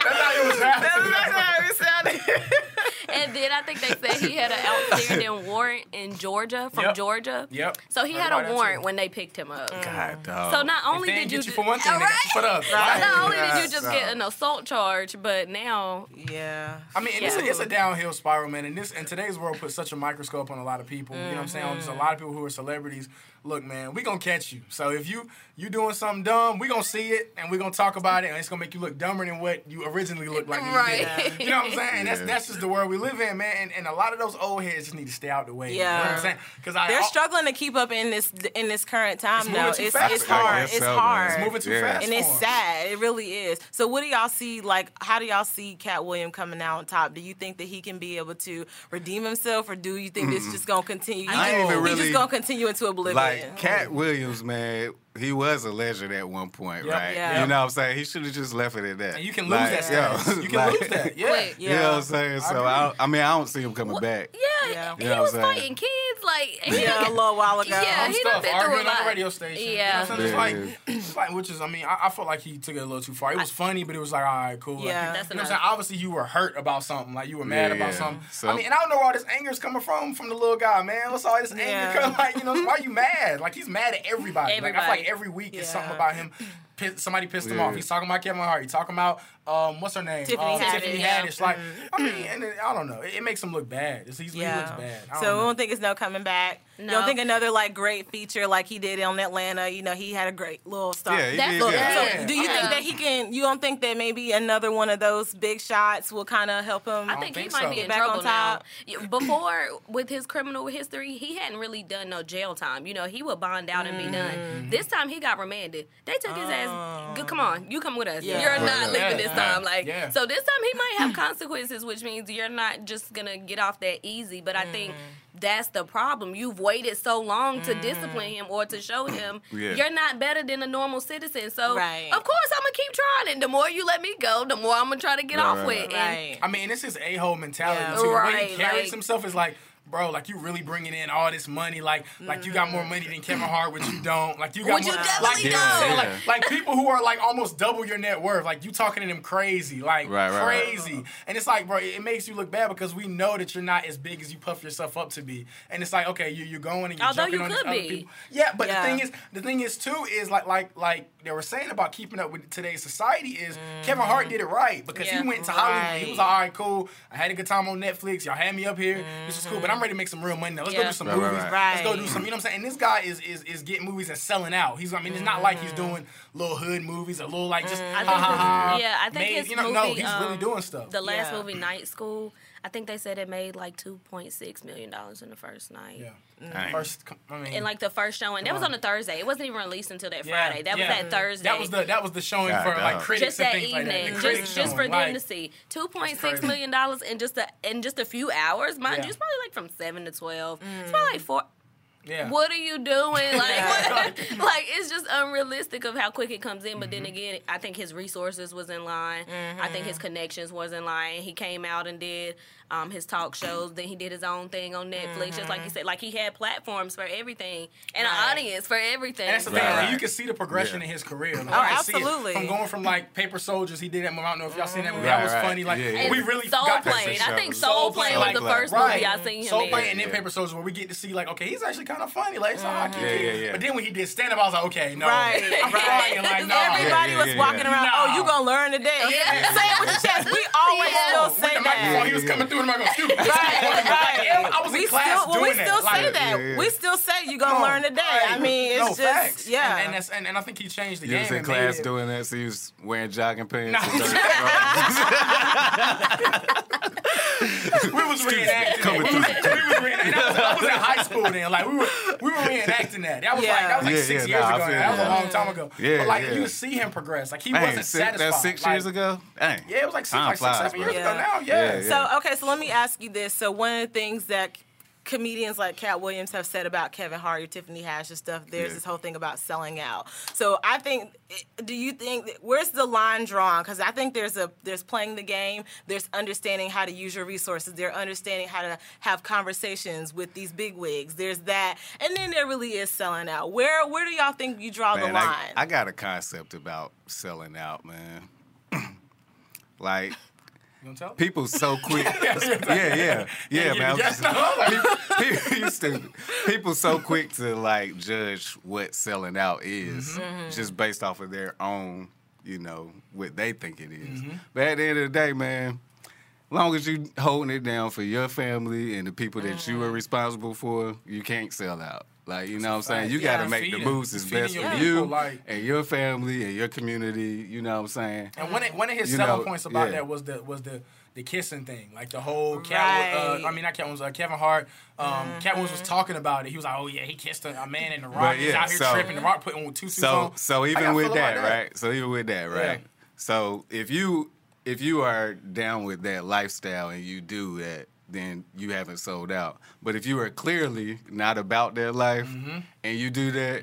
That's how it was happening. and then I think they said he had an outstanding warrant in Georgia from Yep. Georgia. Yep. So he Heard had a warrant when they picked him up. God, mm-hmm. dog. So not only did you get you for one thing, Right? for the other. Right. not only did you just get an assault charge, but now Yeah. I mean, and it's, a, it's a downhill spiral, man. And this and today's world puts such a microscope on a lot of people. You know what I'm saying? Just a mm-hmm. lot of people who are celebrities. Look, man, we gonna catch you. So if you you doing something dumb, we gonna see it and we gonna talk about it, and it's gonna make you look dumber than what you originally looked like. when you Right. You know what I'm saying? And that's that's just the world we live in, man. And, and a lot of those old heads just need to stay out the way. You know what Yeah. I'm saying? Because They're I- struggling to keep up in this in this current time It's though. It's it's hard. It's It's so, hard. It's moving too Yeah. fast. and it's for 'em. sad. It really is. So, what do y'all see? Like, how do y'all see Katt William coming out on top? Do you think that he can be able to redeem himself, or do you think this just gonna continue? I ain't even really- just gonna continue into oblivion. Like Katt Williams, man, he was a legend at one point, Yep. right? Yeah. You know what I'm saying? He should have just left it at that. And you can lose Like, that yo. You can like- lose that. Yeah. Quick. You know what I'm saying? So agree. I, I mean, I don't see him coming back. yeah, Yeah. he You know what was I'm saying? fighting kids like he yeah, a little while ago. Yeah, dumb he done been through a arguing on lot. the radio station. Yeah. You know what I'm? Yeah. It's like, it's like, which is, I mean, I, I felt like he took it a little too far. It was funny, but it was like, all right, cool. Like, Yeah. you That's know what I'm enough. saying? Obviously, you were hurt about something. Like, you were mad Yeah, about something. So- I mean, and I don't know where all this anger is coming from, from the little guy, man. What's all this anger Yeah. coming? Like, you know, why are you mad? Like, he's mad at everybody. Like, I feel like every week is something about him. Piss, somebody pissed him off. He's talking about Kevin Hart. He's talking about, um, what's her name? Tiffany um, Haddish, Tiffany yeah. Haddish. Like, I mean, and it- I don't know. It, it makes him look bad. It's, he's, He looks Yeah. bad. I So don't we don't think it's no coming back. You No. don't think another like great feature like he did on Atlanta. You know, he had a great little stuff. Yeah, he That's did, what- yeah. So Yeah. do you Yeah. think that he can? You don't think that maybe another one of those big shots will kind of help him? I don't think, think he might so. be Get in back trouble on top. Yeah, Before, with his criminal history, he hadn't really done no jail time. You know, he would bond out and be done. This time, he got remanded. They took his ass. Good, come on, you come with us. Yeah. You're Right, not right. leaving Yeah, this yeah. time. Like, Yeah. so this time he might have consequences, which means you're not just gonna get off that easy. But I think Mm. that's the problem. You've waited so long to discipline him or to show him Yeah. you're not better than a normal citizen. So Right. of course I'm gonna keep trying. And the more you let me go, the more I'm gonna try to get Right, off right, with. right. And I mean, this is a whole mentality Yeah. too. The way he carries like- himself is like, bro, like you really bringing in all this money, like like you got more money than mm. Kevin Hart, which you don't. Like you got Which more, you like, definitely you know what I'm. Like, like people who are like almost double your net worth, like you talking to them crazy, like Right, right, right. crazy, and it's like, bro, it makes you look bad because we know that you're not as big as you puff yourself up to be, and it's like, okay, you you're going and you're Although jumping you on these could other people. Yeah, but Yeah. the thing is, the thing is too is like like like they were saying about keeping up with today's society is Kevin Hart did it mm-hmm. right because Yeah. he went to Hollywood. He was like, all right, cool. I had a good time on Netflix. Y'all had me up here. This is cool, but I'm ready to make some real money now. Let's go do some Right, right, movies. right. Let's go do some. You know what I'm saying? And this guy is is is getting movies and selling out. He's I mean, it's not like he's mm-hmm. doing little hood movies or little like just mm-hmm. I ha ha ha. yeah, I think made- his you know, no, movie, he's really um, doing stuff. The last Yeah. movie, Night School, I think they said it made like two point six million dollars in the first night. yeah. Mm-hmm. Dang. First, I mean, And like the first showing, that was on a Thursday. It wasn't even released until that Yeah, Friday. That yeah. was that Thursday. that was the that was the showing God, for like dog. critics just and that things like that. evening, The critics just, just showing, for them like, to see. Two point That's six crazy. million dollars in just a in just a few hours. Mind Yeah. you, it's probably like from seven to twelve. It's mm. probably like four. Yeah. What are you doing? Like, like it's just unrealistic of how quick it comes in. But then Mm-hmm. again, I think his resources was in line. I think his connections was in line. He came out and did um, his talk shows. Then he did his own thing on Netflix, just like you said. Like he had platforms for everything and Right. an audience for everything. And that's the Right, thing. Like, you can see the progression Yeah. in his career. Like, Oh, I can absolutely. From going from like Paper Soldiers, he did that. movie. I don't know if y'all seen that movie. Right, that was right. funny. Like Yeah, yeah. We really Soul got Plane. I think Soul Soul Plane, Plane was the first right. movie I seen him Soul in. Plane and then Yeah. Paper Soldiers, where we get to see like, okay, he's actually kind of funny. Like, it's a hockey Yeah, kid. yeah, yeah. But then when he did stand up, I was like, okay, no. Right, I'm right. crying, like, no. Everybody was walking around. Oh, you gonna learn today? Yeah. Say it with your chest. We always still say that. he was coming through the microphone. Stupid. Right, right. I was we in class still, well, doing we still that. say like, that. Yeah, yeah. We still say you gonna learn today. I mean, it's no, just facts. yeah. And, and, that's, and, and I think he changed the You game. was in and made class it- doing that, so you was wearing jogging pants. Nah. we was reenacting coming that. We was, we was reenacting. I was, I was in high school then. Like we were, we were reenacting that. That was like that was like Yeah, six yeah, years nah, ago. feel That was a long time ago. Yeah, but like yeah. you see him progress. Like he Dang, wasn't six, satisfied. that's six Like, years ago. Dang. Yeah, it was like six, Time like six, flies, seven bro. years ago now. Yeah. Yeah, yeah. So okay, so let me ask you this. So one of the things that comedians like Katt Williams have said about Kevin Hart or Tiffany Haddish and stuff, there's Yeah. this whole thing about selling out. So I think, do you think where's the line drawn? Because I think there's a there's playing the game, there's understanding how to use your resources, there's understanding how to have conversations with these big wigs. There's that, and then there really is selling out. Where where do y'all think you draw the line? I, I got a concept about selling out, man. like You tell? people so quick. yeah, yeah, yeah, man. I'm Yes, just- people, you stupid. People so quick to like judge what selling out is Mm-hmm. just based off of their own, you know, what they think it is. Mm-hmm. But at the end of the day, man, long as you holding it down for your family and the people that you are Mm-hmm. responsible for, you can't sell out. Like you know what I'm saying? You Yeah. got to make the moves as best for you like- and your family and your community. You know what I'm saying? And one of, one of his You selling know, points about yeah. that was the was the the kissing thing, like the whole Katt. Right. Uh, I mean, not Katt was uh, Kevin Hart. Um, Katt Williams was talking about it. He was like, "Oh yeah, he kissed a, a man in the Rock. But He's yeah, out here so- tripping. The Rock putting two suits So on." so even y'all with feel that, right? So even with that, right? Yeah. So if you if you are down with that lifestyle and you do that, then you haven't sold out. But if you are clearly not about that life Mm-hmm. and you do that,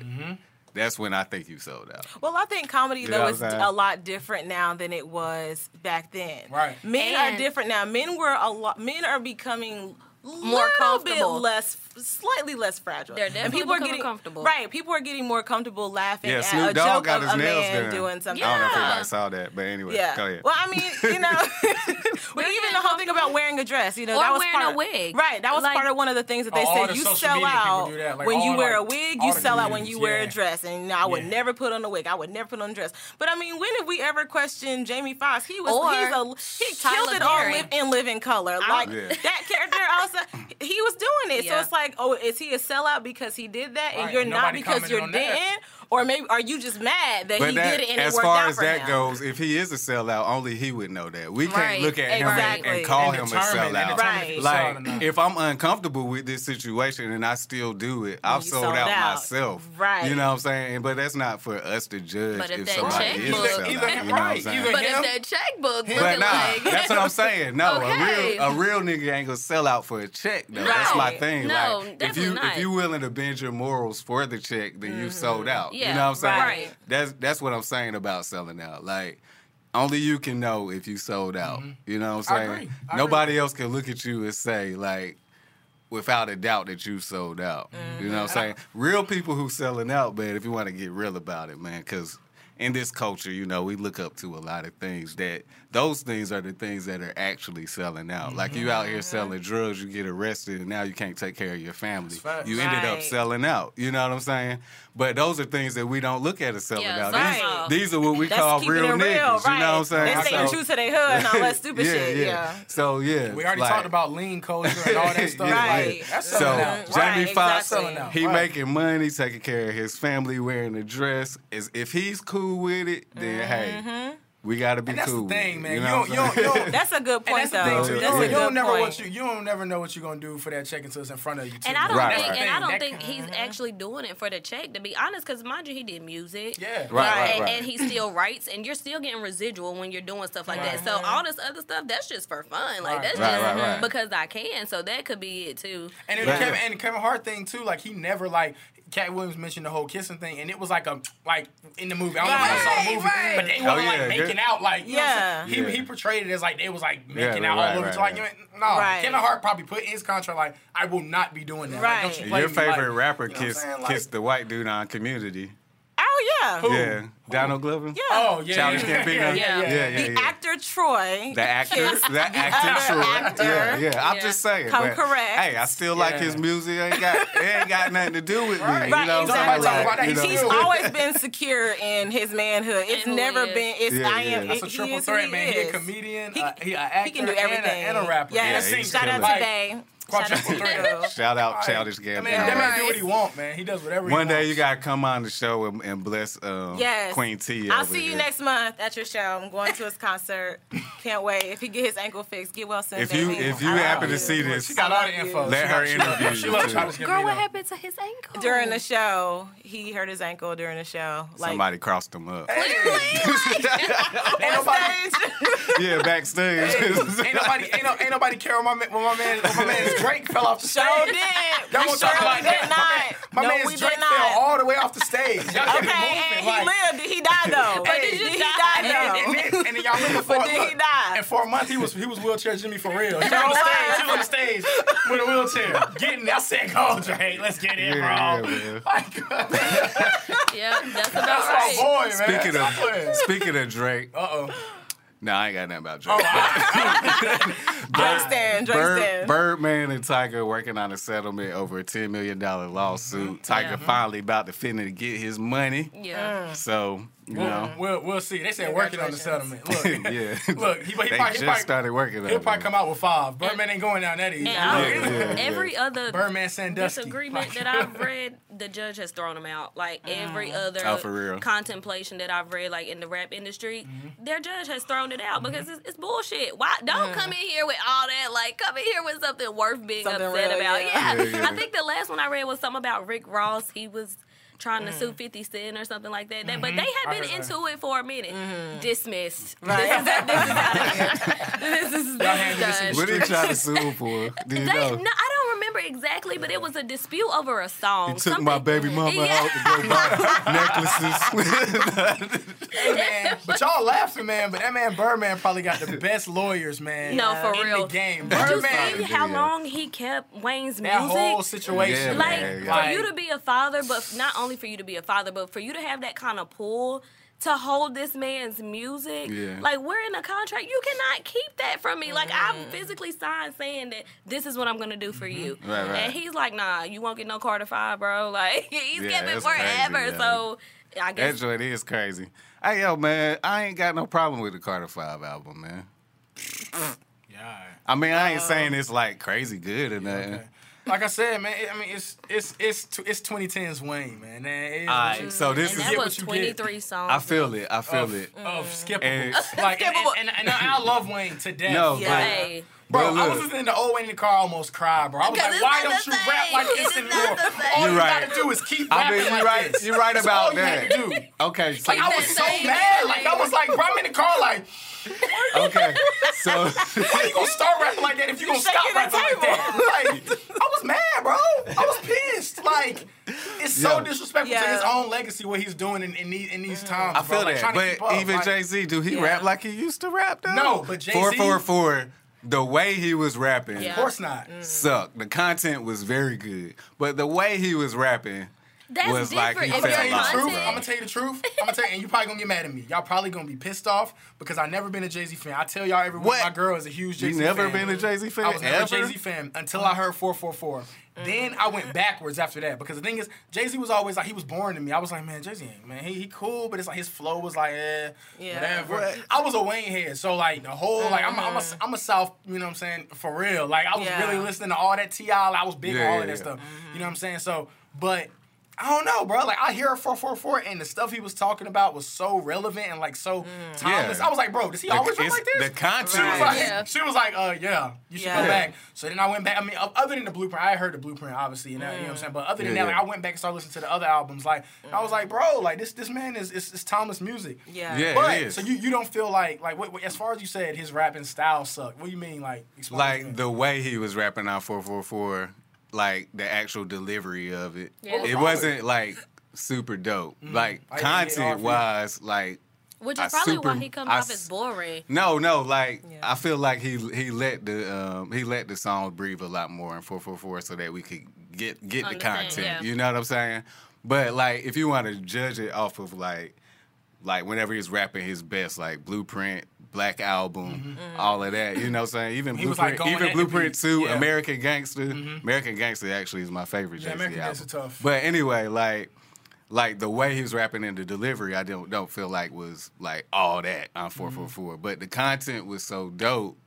that's when I think you sold out. Well, I think comedy know though is saying? a lot different now than it was back then. Right. Men And- are different now. Men were a lot. Men are becoming More comfortable. bit less, slightly less fragile. They're and definitely people are getting comfortable. Right. People are getting more comfortable laughing Yeah, at Snoop a Dogg joke got of his a nails man done. doing something. I don't know if anybody saw that, but anyway, Yeah. go ahead. Well, I mean, you know, but even the whole thing about wearing a dress, you know, Or that was wearing part a of, wig. Right. That was Like- part of one of the things that they said. the You sell out like when you all, wear a wig. You sell out when comedians, you wear a dress, and I would Yeah. never put on a wig. I would never put on a dress. But I mean, when have we ever questioned Jamie Foxx? He was Or he's a he Tyler killed it on Perry. live in living color. Like Yeah. that character also he was doing it. So it's like, oh, is he a sellout because he did that, and Right, you're and not because you're on didn't? Or maybe are you just mad that But he that, did it and as it worked far out as for that him? goes, if he is a sellout, only he would know that. We can't Right, look at him and, and call And him a determine- and sellout. Right. Like, selling or not. if I'm uncomfortable with this situation and I still do it, I've sold, sold out, out. myself. Right. You know what I'm saying? But that's not for us to judge But if if that somebody is a sellout. Either- you know what I'm saying? But him? if that checkbook But looking nah, like that's what I'm saying. No, Okay. a real a real nigga ain't gonna sell out for a check though. That's my thing. No, like if definitely you not. if you willing to bend your morals for the check, then you sold mm-hmm. out. You know what I'm saying? right. That's that's what I'm saying about selling out. Like only you can know if you sold out. Mm-hmm. You know what I'm I saying? agree. I Nobody else can look at you and say like without a doubt that you sold out. You know what I'm mm-hmm. saying? Real people who selling out, man, if you want to get real about it, man, because in this culture, you know, we look up to a lot of things that those things are the things that are actually selling out. Like you out here mm-hmm. selling drugs, you get arrested, and now you can't take care of your family. You ended up selling out. You know what I'm saying? But those are things that we don't look at as selling Yeah, out. right. These, these are what we That's call keeping real it real, right? You know what I'm saying? They staying So- true to their hood and all that stupid yeah, shit. yeah. Yeah. So yeah, We already like- talked about lean culture and all that stuff. Right. Like, that's so selling out. Right, Jamie Foxx, exactly. He Right. making money, taking care of his family, wearing a dress. Is if he's cool with it, then hey, mm-hmm. we got to be And that's cool. the thing, man. You You know don't, you don't, you don't, That's a good and point, that's the thing though. too. You That's don't, a you don't never point. what you you don't never know what you're gonna do for that check until it's in front of you. Too. And I don't Right, think, right. and I don't That- think he's actually doing it for the check. To be honest, because mind you, he did music. Yeah. Right, right, and, right. and he still writes, and you're still getting residual when you're doing stuff like that. So all this other stuff, that's just for fun. Like Right. that's Right, just right, right. because I can. So that could be it too. And it Yeah. Kevin and Kevin Hart thing too, like he never like Katt Williams mentioned the whole kissing thing, and it was like a like in the movie. I don't know if you saw the movie, right. but they Oh, were yeah, like making good. out like you know what I'm saying? Yeah. he he portrayed it as like they was like making Yeah, out right, all over. right, so like right. you no, Right. Kevin Hart probably put in his contract like I will not be doing that. Like, don't you Right. play Your me, favorite like, rapper you know kissed? Like, kissed the white dude on Community. Oh Oh yeah. Yeah, Donald Glover. Yeah. Oh yeah, Childish yeah, Gambino. yeah, yeah, Yeah. yeah. yeah, yeah. The actor Troy. The actor, kissed the actor, other sure. actor. Yeah, yeah. I'm Yeah. just saying. Come but, correct. Hey, I still like his music. It ain't got, it ain't got nothing to do with me. Right. You know exactly. saying? Talk about you know, He's always been secure in his manhood. It's And never is. been. It's Yeah, I am. yeah. That's a he triple is threat, he man. He a comedian, He- uh, he an actor, He can do and a- everything. and a, rapper. Yes. Yeah, and a he's singer. Shout out to killing Bay. Quadruple Shout out to threat. Shout out Right. Childish I Gambino. mean, that man do what he want, man. He does whatever. He wants. One day wants. you gotta come on the show and, and bless um, Yes. Queen T. I'll over see you here. next month at your show. I'm going to his concert. Can't wait. If he get his ankle fixed, get well soon. If you baby. if you I love happen you. to see this, She got all the info. Let her love- interview She you, loves too. Childish Girl, what happened to his ankle? during the show, he hurt his ankle during the show. Like somebody crossed him up. Ain't nobody, yeah, backstage. ain't nobody, ain't, no, ain't nobody care when my man, when my man, when my man's Drake fell off the stage. Show did. Y'all We gonna talk about that? did My man- not. My no, man's Drake not. fell all the way off the stage. Y'all Okay, moving, and like- he lived. Did he died though. Hey, did did he you died die? Though? and, then, and then y'all remember for But then he died. And for a month he was he was wheelchair Jimmy for real. He was on the stage. He was on the stage with a wheelchair. Getting I said, go Drake, let's get in, Yeah, bro. man. Like, Yeah, that's about that's right. my boy, man. Speaking of speaking of Drake, uh oh. No, I ain't got nothing about Drake. Drake stand. Drake Bird, stand. Birdman and Tyga working on a settlement over a ten million dollar lawsuit. Tyga Yeah. finally about to finish finna get his money. Yeah. So you We'll, know, we'll, we'll see. They said working on the settlement. Look, yeah. look, he, he, they probably, just he probably, started working he'll it. probably come out with five. Birdman ain't going down that easy. Yeah, yeah, yeah. every other Birdman Sandusky. disagreement that I've read, the judge has thrown them out. Like every other Oh, for real? contemplation that I've read, like in the rap industry, Mm-hmm. their judge has thrown it out because it's, it's bullshit. Why don't come in here with all that? Like come in here with something worth being Something upset real, about. yeah. Yeah. Yeah, yeah. I think the last one I read was something about Rick Ross. He was trying to sue 50 Cent or something like that. That- But they Mm-hmm. I had been heard that. into it for a minute. Dismissed. Right. This is, this is out of here. This is, this is this done. What are you trying to sue for? Do you They, know? no, I don't remember exactly, but it was a dispute over a song. He took my baby mama Yeah. out to go buy necklaces. Man, but y'all laughing, man. But that man Birdman probably got the best lawyers, man. No, for in real. the game. Did you Birdman, see how long he kept Wayne's that music? whole situation. Yeah, like man, for yeah. you to be a father, but not only for you to be a father, but for you to have that kind of pull to hold this man's music. Yeah. Like we're in a contract. You cannot keep that from me. Like Mm-hmm. I'm physically signed saying that this is what I'm gonna do for you. Mm-hmm. Right, right. And he's like, nah, you won't get no Carter Five, bro. Like he's Yeah, kept it that's crazy, forever. yeah. so I That guess joint is crazy. Hey yo, man, I ain't got no problem with the Carter Five album, man. Yeah. I mean, I ain't Oh. saying it's like crazy good or nothing. Okay. Like I said, man. I mean, it's it's it's it's 2010s Wayne, man. And it is Alright, so this and is that was what you get. 23 songs. I feel it. I feel of, it. of skippable. And- like, and, Skippable. and, and, I love Wayne to death. No, Yeah. but Hey. Bro, But I was look. listening to old Wayne in the car, almost cried, bro. I was like, why don't the you rap like this It's anymore? not the. All you right. gotta do is keep I mean, you're right. this. You're right That's about that. gotta do. Okay, so Like, I was so mad. Like, I was like, bro, I'm in the car, like, okay, so why you gonna start rapping like that if you gonna stop shaking the rapping like that? Like, I was mad, bro. I was pissed. Like, it's so Yeah. disrespectful to his own legacy, what he's doing in, in, these, in these times. I feel like, that. trying But even Jay Z, do he Yeah. rap like he used to rap though? No, but Jay-Z- four four four. The way he was rapping Yeah. Of course not. Mm. sucked. The content was very good, but the way he was rapping That's was like he If I'm gonna tell you the truth. I'm gonna tell you the truth. I'm gonna tell you, and you probably gonna get mad at me. Y'all probably gonna be pissed off because I never been a Jay Z fan. I tell y'all every week, What? my girl is a huge Jay Z. Fan. You Z never fan. been a Jay Z fan? I was never a? Jay Z fan until I heard 444. Then I went mm-hmm. backwards after that because the thing is, Jay Z was always like he was boring to me. I was like, man, Jay Z, ain't man, he, he cool, but it's like his flow was like, eh, Yeah. whatever. What? I was a Wayne head, so like the whole like I'm a, I'm a mm-hmm. I'm a South, you know what I'm saying, for real. Like I was Yeah. really listening to all that T.I. I was big Yeah, on all yeah, of that yeah. stuff. You know mm-hmm. what I'm saying? So, but. I don't know, bro. Like I hear 444 and the stuff he was talking about was so relevant and like so timeless. Yeah. I was like, bro, does he The- always rap like this? the content She was like, Yeah. she was like, uh, yeah, you should Yeah. go back. So then I went back. I mean, other than the blueprint, I heard the blueprint, obviously, you know, you know what I'm saying. But other than Yeah, that, yeah. like, I went back and started listening to the other albums. Like, I was like, bro, like this this man is is, is timeless music. Yeah. Yeah. But it is. so you, you don't feel like like what, what- as far as you said his rapping style sucked. What do you mean like explain to me. like the way he was rapping on 444 like the actual delivery of it Yeah. Was it wrong wasn't like super dope like I didn't content wise like Which I is probably super- why he comes I off as boring. no no like Yeah. i feel like he he let the um he let the song breathe a lot more in 444 so that we could get get the content yeah. you know what i'm saying But like, if you want to judge it off of like, like whenever he's rapping his best, like Blueprint, Black Album, mm-hmm. all of that, you know, what I'm saying even He was, like, Blueprint, even Blueprint. Two, Yeah. American Gangster, mm-hmm. American Gangster actually is my favorite. Yeah, American album. Gangster tough. But anyway, like. Like the way he was rapping in the delivery, I don't don't feel like was like all that on four four mm-hmm. four. But the content was so dope.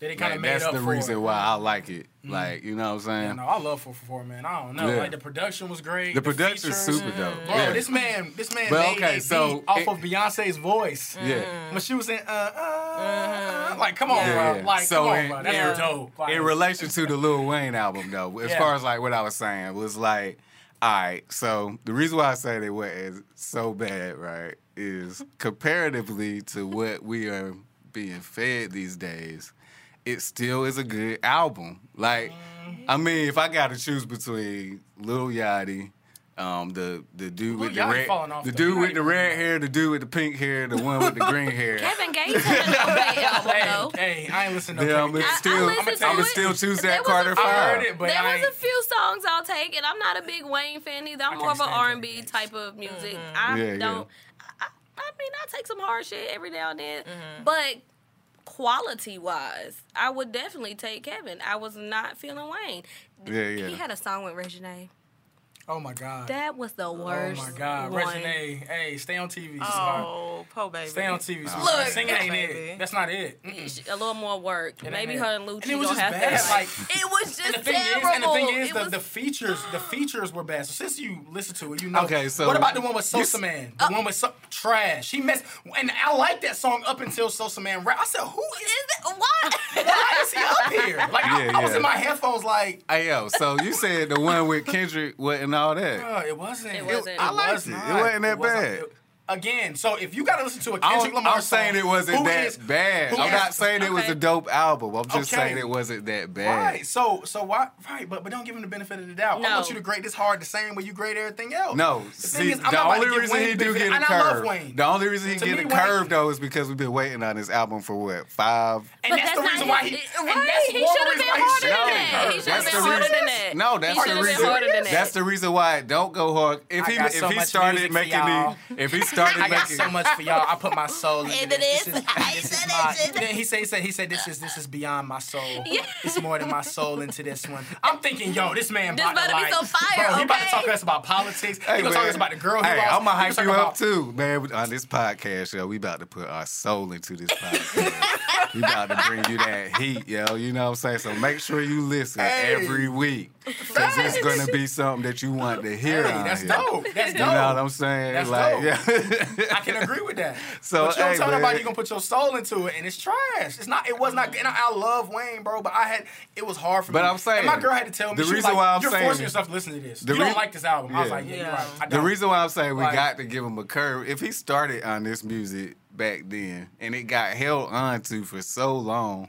That they kind Like, made that's up the for reason it. Mm-hmm. why I like it. Like you know what I'm saying? Yeah, no, I love 444, man. I don't know. Yeah. Like the production was great. the production's features. super dope. Bro, yeah. this man, this man But made okay, a so beat off it- of Beyonce's voice. yeah. When she was in, uh, uh, uh like, come on, Yeah, bro. yeah. Like, So come on, in- bro. That's Yeah. dope. Like, in relation to the Lil Wayne album, though, as Yeah. far as like what I was saying was like, all right. So the reason why I say they wasn't so bad, right, is comparatively to what we are being fed these days, it still is a good album. Like, I mean, if I got to choose between Lil Yachty. Um, the the dude Lil with the red, off, the dude with the red good. hair, the dude with the pink hair, the one with the green hair. Kevin Gates had an okay album Hey, though. hey, I ain't listening to Yeah, no I'm I- I still, listened I'm to gonna it. still choose There that was a Carter few- I Five. heard it, but there I was a few songs I'll take, and I'm not a big Wayne fan either. I'm I more of can't an R&B type of music. I Yeah, yeah. don't. I, I mean, I take some hard shit every now and then, but quality wise, I would definitely take Kevin. I was not feeling Wayne. Yeah, yeah. He had a song with Reginae. Oh my god. That was the worst. Oh my god. one. Reginae, hey, stay on TV. Oh, po baby. Stay on TV. Oh, sweetheart. Look. Singing ain't Baby. it. That's not it. Mm-mm. A little more work. ain't Maybe her and Lucci And it was gonna just have bad, to. like- it was just And the thing terrible. is, and the thing is, the, was- the features, the features were bad. So since you listen to it, you know. Okay, so- what about the one with You Sosa s- Man? The uh, one with so, Trash. He messed, and I like that song up until Sosamann rap. I said, who is? Is it Why? Why is he up here? Like I, Yeah, I was yeah. in my headphones, like, Hey yo, so you said the one with Kendrick wasn't all that. uh, it wasn't. It wasn't. I liked was it. It wasn't that wasn't- bad. it- Again, so if you gotta listen to a I Kendrick don't- Lamar I'm saying song, it wasn't who that is- bad. I'm is- not saying it was a dope album. I'm just Okay. saying it wasn't that bad. Right. So so why right, but but don't give him the benefit of the doubt. I want you to grade this hard the same way you grade everything else. No, The see, thing is, I'm the not about to only reason Wayne he do get a and I love curve, the only reason he To get me, a Wayne- curve though is because we've been waiting on this album for what five. And But that's, the reason why he. right, he should have been harder than that. He should have been harder than that. No, that's the reason. been harder than that. That's the reason why it don't go hard. If he if he started making y'all. the if he started I got making so much for y'all. I put my soul into Into this. this. This is, this is my. it. He said, he said, he said, this is this is beyond my soul. Yeah. It's more than my soul into this one. I'm thinking, yo, this man This about to better be like, so fire, bro, he about to talk to us about politics. Hey, he gonna talk to us about the girl Hey, lost. I'm gonna hype you talk up about- too, man. On this podcast, yo, we about to put our soul into this podcast. We about to bring you that heat, yo. You know what I'm saying? So make sure you listen Hey. every week, because it's gonna be something that you want to hear. Hey, that's here. dope. That's dope. You know what I'm saying? That's like, dope. yeah. I can agree with that. So, but you don't hey, tell man. nobody you're gonna put your soul into it, and it's trash. It's not. It was not. And I, I love Wayne, bro, but I had. It was hard for But me. I'm saying, and my girl had to tell me. the she was reason like, why I'm you're saying forcing yourself to listen to this. the you don't like this album. I was Yeah. like, yeah, you're right. I The don't. reason why I'm saying we Like- got to give him a curve, if he started on this music back then and it got held onto for so long,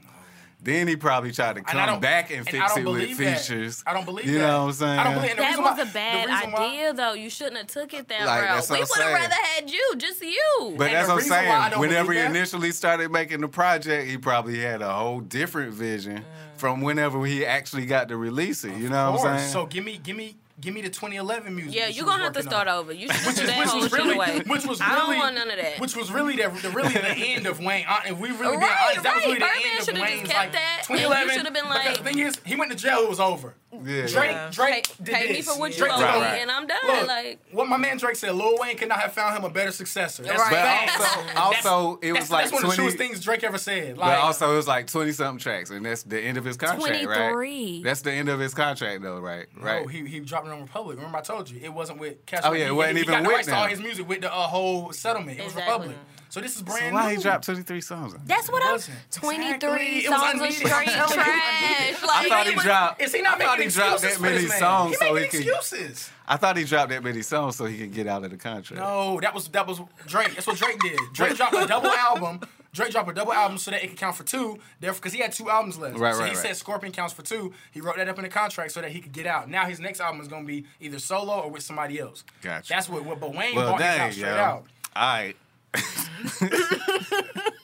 then he probably tried to come don't- back and and fix it with believe that. features. I don't believe You that. You know what I'm saying? I don't believe. And That was why- a bad the reason why- idea, though. You shouldn't have took it that Like, route. We would have rather had you, just you. But And that's what I'm reason why I saying. don't Whenever he that- initially started making the project, he probably had a whole different vision mm. from whenever he actually got to release it. You know Of what I'm saying? So give me, give me, give me the 2011 music. yeah, you're gonna have to start on. over. You should Which do is, that which whole was shit really, away. which was I really, don't want none of that. Which was really the, the really the end of Wayne. Uh, If we really be Right, honest, that was really right. the end of should've just Wayne's kept like that, and you 2011. should've been because like- the thing is, he went to jail. It was over. Yeah. Drake, Yeah. Drake Pay, did pay me for what you owe Right, me, right. and I'm done. Look, like, what my man Drake said, Lil Wayne could not have found him a better successor. That's Right. But facts. also, also it That's, was like that's one of the truest things Drake ever said. But also, it was like twenty something tracks, and that's the end of his contract, 23. right? That's the end of his contract, though, right? Right. No, he, he dropped it Republic. Remember I told you it wasn't with Cash. Oh, yeah, it he, wasn't he even got the with rights to all his music with the uh, whole settlement. It was Exactly. Republic. So this is so brand why new. he dropped twenty three songs? that's what I'm. 23 Exactly. It was songs of unneeded. straight I'm trash. Like, I thought he it was- dropped. Is he not I thought making he dropped that many songs He so he could. excuses. I thought he dropped that many songs so he could get out of the contract. No, that was that was Drake. That's what Drake did. Drake dropped a double album. Drake dropped a double album so that it could count for two. Therefore, because he had two albums left. Right, so right, he right. said Scorpion counts for two. He wrote that up in the contract so that he could get out. Now his next album is gonna be either solo or with somebody else. Gotcha. That's what. what but Wayne Well, bought his dang, out straight yo. out. All right.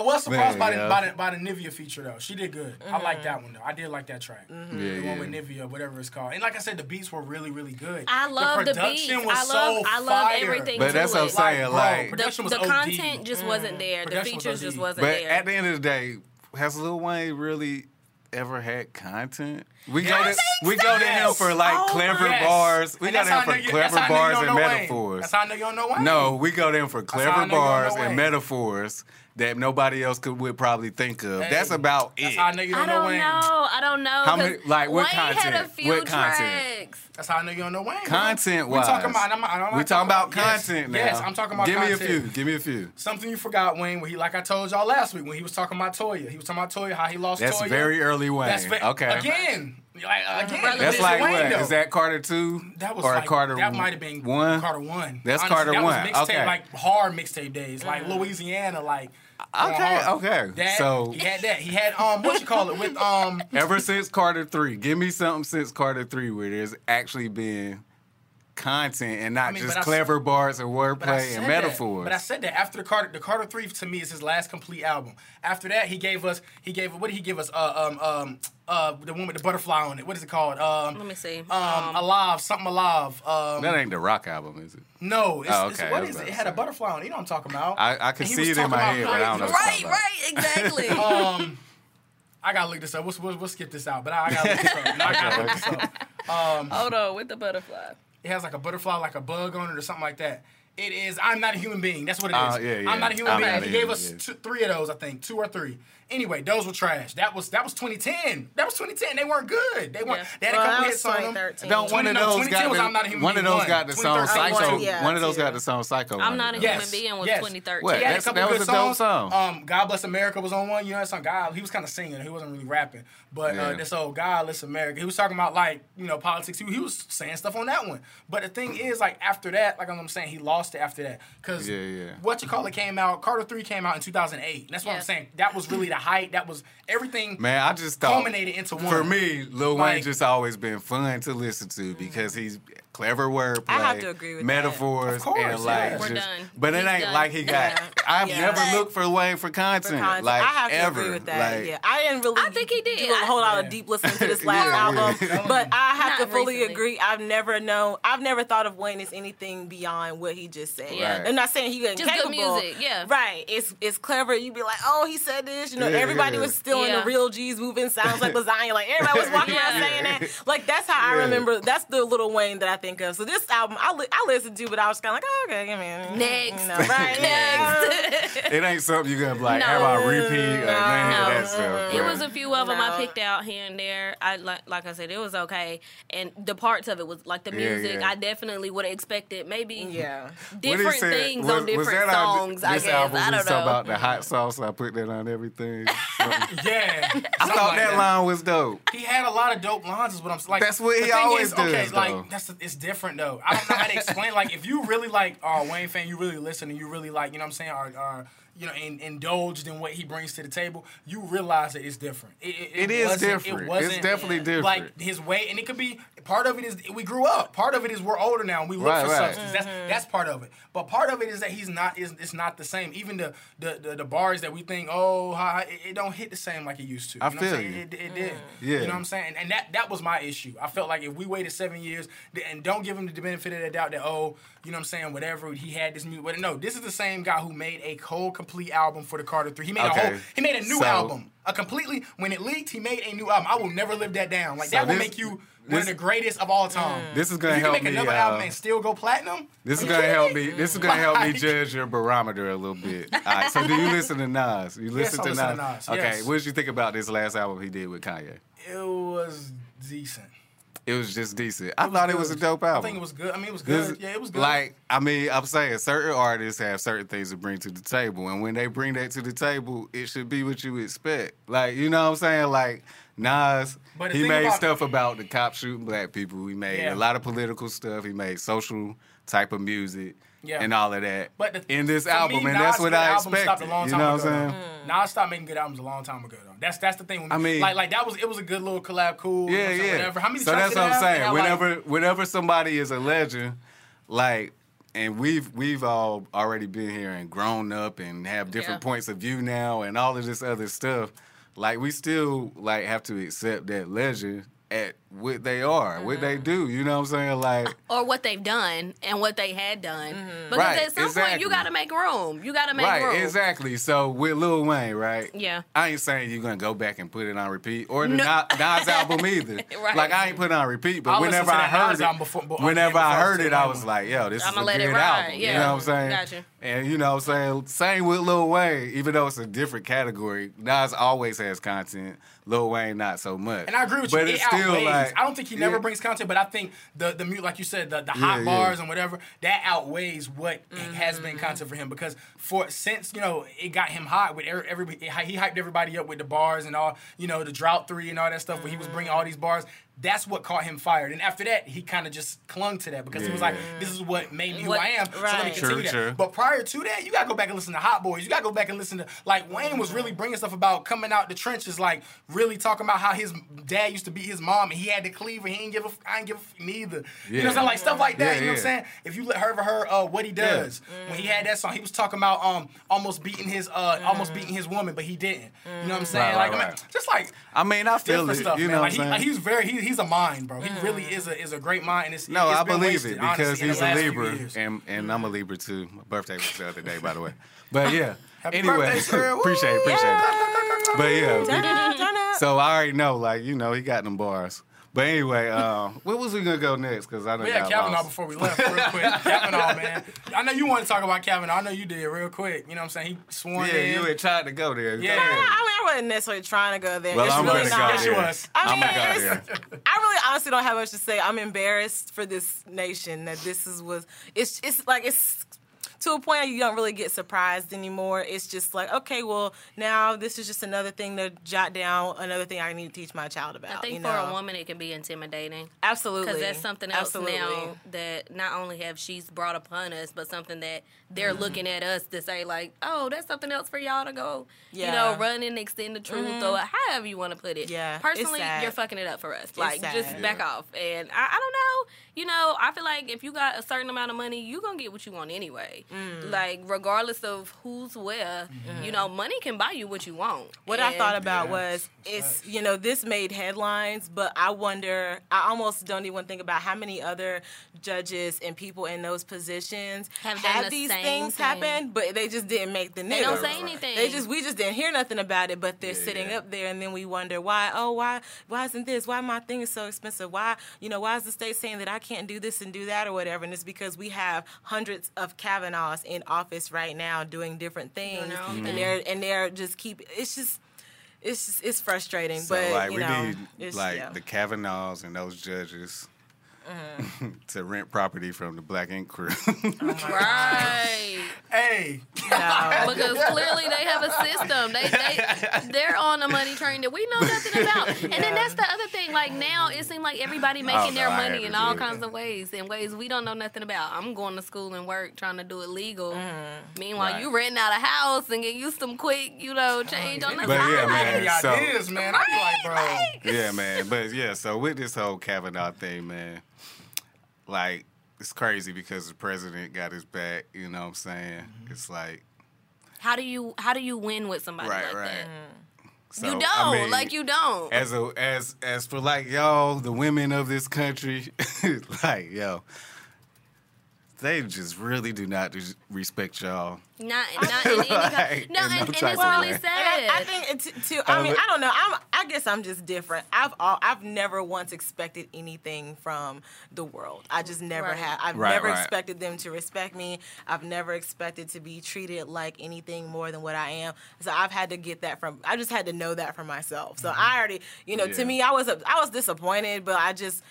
I I was surprised Man, by, the, yeah. by the by the Nivea feature though. She did good. I like that mm-hmm. one though. I did like that track. Mm-hmm. Yeah, The one yeah. with Nivea, whatever it's called. And like I said, the beats were really, really good. I love the, beats. was I love so I love fire. everything. But to that's it. what I'm saying, bro, like- the, production was the content just wasn't there. The Production was features just wasn't But there. at the end of the day, has Lil Wayne really ever had content? We go to we go to him for like Oh clever Yes. bars. We and go to him for you- clever how I know you bars and know Wayne. metaphors. That's how I know you don't know Wayne. No, we go to him for clever know you don't know bars Wayne. and metaphors that nobody else could would probably think of. Hey, That's about That's it. how I know you don't I know don't Wayne. know. I don't know. How many- like, what Wayne had a content? few What content? Tracks. That's how I know you don't know Wayne. bro. Content We talking wise. about. I'm, I'm not we talking about yes, content now. Yes, I'm talking about. Give content. me a few. Give me a few. Something you forgot, Wayne. When he, like I told y'all last week, when he was talking about Toya, he was talking about Toya, how he lost That's Toya. very early Wayne. That's ve- okay. Again, like again. That's That's like Wayne, what? though. Is that Carter two That was or like, Carter That might have been one? Carter one. That's Honestly, Carter that one. Was mixtape, Okay. like hard mixtape days, like mm. Louisiana, like. Okay, hard. okay. That, So- he had that. He had um, what you call it with um. Ever since Carter three, give me something since Carter three where there's actually been content and not I mean, just but I s- clever bars and wordplay said and that. metaphors. But I said that after the Carter, the Carter Three to me is his last complete album. After that, he gave us, he gave, what did he give us? Uh, um, um, uh, the one with the butterfly on it. What is it called? Um, Let me see. um, Um, alive, something alive. Um, that ain't the rock album, is it? no, it's, Oh, okay, I what was is it? It had a butterfly on it. You know what I'm talking about? I, I can see it in my head, but I don't know. what right, about. right, exactly. Um, I gotta look this up. We'll, we'll, we'll skip this out, but I, I gotta look this up. No, I gotta look this up. Hold on, with the butterfly. It has like a butterfly, like a bug on it, or something like that. It is. I'm not a human being. That's what it is. Uh, yeah, yeah. I'm not a human I'm being. He gave us two, three of those, I think, two or three. Anyway, those were trash. That was that was 2010. That was 2010. They weren't good. They weren't. Yeah. They had Well, a couple hits on them. 2013. Don't one of those got the, I'm Not a Human one of those got the song Psycho. yeah, one of those got the song Psycho. I'm not a human being was 2013. What? He had a couple that good was a dope songs. song. Um, God Bless America was on one. You know that song. God, he was kind of singing. He wasn't really rapping. But uh, this old God Bless America, he was talking about like you know politics. He, he was saying stuff on that one. But the thing is, like after that, like I'm saying, he lost it after that because Yeah, yeah. what you call it came out. Carter Three came out in 2008. That's what Yeah. I'm saying. That was really the height. That was everything. Man, I just thought Culminated into one. For me, Lil Wayne Like- just always been fun to listen to mm. because he's clever wordplay, I have to agree with that. metaphors, course, and like yeah. We're just. done. But it ain't done. like he got. Yeah. I've Yeah. never looked for Wayne for For content, content. like I have to ever. agree with that. Like, yeah, I didn't really. I think he did. Do a whole lot of deep listening to this last Yeah, album, yeah. but I have Not to fully recently. agree. I've never known. I've never thought of Wayne as anything beyond what he just said. Yeah. I'm not saying he wasn't Just good music, yeah. Right. It's it's clever. You'd be like, oh, he said this. You know, Yeah, everybody yeah. was still in Yeah. the real G's moving sounds like lasagna. Like everybody was walking around saying that. Like that's how I remember. That's the little Wayne that I think of. So this album, I li- I listened to, but I was kind of like, oh, okay, I mean, Next. you know, right? Next. it ain't something you gonna be like No. have on repeat No. none of No. that stuff. It was a few of them I picked out here and there. I like, like I said, it was okay, and the parts of it was like the music. yeah. I definitely would have expected maybe Yeah. Different said- things was- on was different that on songs. I this guess album I was don't talking know. about the hot sauce. I put that on everything. Yeah. I thought that line was dope. He had a lot of dope lines. Is what I'm like. That's what he always is, Okay, does, like though. that's it's different though. I don't know how to explain. like if you really like uh, Wayne fan, you really listen and you really like you know what I'm saying, or, or you know, in, indulged in what he brings to the table, you realize that it's different. It, it, It is wasn't- different. It wasn't It's definitely different. Like his way, and it could be part of it is we grew up. Part of it is we're older now and we look Right, for right. substance. That's mm-hmm. that's part of it. But part of it is that he's not is it's not the same. Even the the, the, the bars that we think oh how, how- it, it don't hit the same like it used to. I You know what I'm feel saying? you. It, it did. Mm. Yeah. You know what I'm saying? And that that was my issue. I felt like if we waited seven years and don't give him the benefit of the doubt that oh, you know what I'm saying, whatever he had this music. But no, this is the same guy who made a whole complete album for the Carter Three. He made Okay. a whole he made a new So- album. A completely when it leaked, he made a new album. I will never live that down. Like So that will make you one this- of the greatest of all time. This is If gonna you can help make me. another uh, album and still go platinum. This is gonna help me? me. This is gonna help me judge your barometer a little bit. All right. So do you listen to Nas? You listen I to listen Nas? to Nas, Okay. yes. What did you think about this last album he did with Kanye? It was decent. It was just decent. I thought it was a dope album. I think it was good. I mean, it was This- good. Yeah, it was good. Like, I mean, I'm saying certain artists have certain things to bring to the table, and when they bring that to the table, it should be what you expect. Like, you know what I'm saying? Like Nas, But he made about- stuff about the cops shooting black people. He made Yeah. a lot of political stuff. He made social type of music. Yeah. And all of that But the, in this for me, album, and that's what I album stopped expected. A long You know what I'm ago, saying? though. Nas stopped making good albums a long time ago. Though. That's that's the thing. With I mean- like like that was it was a good little collab, cool. you know Yeah, what I'm saying, yeah. Whatever. How many so that's what I'm have? It saying. had, like- Whenever, whenever somebody is a legend, like and we've we've all already been here and grown up and have different Yeah. points of view now and all of this other stuff. Like we still like have to accept that legend at what they are, what they mm-hmm. do. You know what I'm saying? Like or what they've done and what they had done. Mm-hmm. Because Right, at some point you got to make room. You got to make right, room. exactly. So with Lil Wayne, right? Yeah. I ain't saying you're gonna go back and put it on repeat or the No. Na- Nas album either. Right. Like I ain't put it on repeat, but I whenever I heard it, before- but- whenever I before I heard was it, I was like, yo, this I'ma is a let good it ride, album. yeah. You know what I'm saying? Gotcha. And you know what I'm saying? Same with Lil Wayne, even though it's a different category, Nas always has content. Lil Wayne not so much. And I agree with but you. But it's it still outweighs. Like I don't think he never Yeah. brings content, but I think the the mute, like you said, the, the hot yeah. bars and whatever that outweighs what has Mm-hmm. been content for him because for since you know it got him hot with every, every he hyped everybody up with the bars and all you know the drought three and all that stuff when he was bringing all these bars. That's what caught him fired, and after that, he kind of just clung to that because he was like, "This is what made me who What- I am." So let me continue True, that. true. But prior to that, you gotta go back and listen to Hot Boys. You gotta go back and listen to like Wayne was really bringing stuff about coming out the trenches, like really talking about how his dad used to beat his mom and he had the cleaver. He ain't give a, f- I ain't give a f- neither. You know what I'm saying? Like stuff like that. Yeah, you know what I'm saying? If you let her ever heard uh, what he does when he had that song, he was talking about um almost beating his uh almost beating his woman, but he didn't. You know what I'm saying? Right, like right, I mean, right. just like I mean, I feel it. stuff, you man. know like, what he, I'm like saying? he's very he, he's a mind, bro. He really mm. is a is a great mind. And it's, No, it's I believe wasted, it because honestly, he's a Libra, and and I'm a mm. Libra too. My birthday was the other day, by the way. But yeah. Happy anyway, birthday, appreciate it, appreciate it. But yeah, Turn up, turn up. so I already know, like you know, he got them bars. But anyway, uh, where was we gonna go next? Because I know We had got Kavanaugh lost. before we left, real quick. Kavanaugh, man. I know you want to talk about Kavanaugh. I know you did, real quick. You know what I'm saying? He sworn Yeah, in. you had tried to go there. Go Yeah. I, mean, I wasn't necessarily trying to go there. Well, it's I'm really gonna go. Yes, you was. I I'm mean, gonna go. I really honestly don't have much to say. I'm embarrassed for this nation that this is was. It's it's like it's to a point you don't really get surprised anymore. It's just like okay, well now this is just another thing to jot down, another thing I need to teach my child about. I think you for know? a woman it can be intimidating. absolutely, Because that's something else absolutely. now that not only have she's brought upon us, but something that they're Mm-hmm. looking at us to say like, oh, that's something else for y'all to go, you know, run and extend the truth or however you want to put it. Yeah, Personally, you're fucking it up for us. like, just sad. back off. And I, I don't know. You know, I feel like if you got a certain amount of money, you gonna get what you want anyway. Mm. Like, regardless of who's where, you know, money can buy you what you want. Mm-hmm. What I thought about Yeah. was it's you know this made headlines, but I wonder. I almost don't even think about how many other judges and people in those positions Have have, done the these same things thing. happen, but they just didn't make the news. They don't say anything. They just we just didn't hear nothing about it, but they're Yeah, sitting yeah. up there, and then we wonder why. Oh, why? Why isn't this? Why my thing is so expensive? Why you know why is the state saying that I can't do this and do that or whatever? And it's because we have hundreds of Kavanaughs in office right now doing different things, their own and they're and they're just keep. It's just. It's just, it's frustrating, So but like you we know, need it's, like yeah. the Kavanaughs and those judges to rent property from the Black Ink Crew. Uh-huh. Right. Hey, No. because clearly they have a system. They they they're on a money train that we know nothing about. And then that's the other thing. Like now, it seems like everybody making no, their I money in all did. kinds of ways, in ways we don't know nothing about. I'm going to school and work trying to do it legal. Mm-hmm. Meanwhile, Right. you renting out a house and get you some quick, you know, change on the But yeah, man, the so- ideas, man. I be like, bro. yeah, man. But yeah, so with this whole Kavanaugh thing, man, like it's crazy because the president got his back. You know what I'm saying? Mm-hmm. It's like How do you how do you win with somebody right, like right. that? So, you don't I mean, like you don't. as a as as for like y'all, the women of this country, like yo, they just really do not respect y'all. Not, not in any kind. Like, No, in and, no and it's really sad. I, I think it's too. I Uh, mean, I don't know. I'm. I guess I'm just different. I've. All, I've never once expected anything from the world. I just never Right. have. I've Right, never right. expected them to respect me. I've never expected to be treated like anything more than what I am. So I've had to get that from. I just had to know that for myself. So I already, you know, Yeah. to me, I was. I was disappointed, but I just.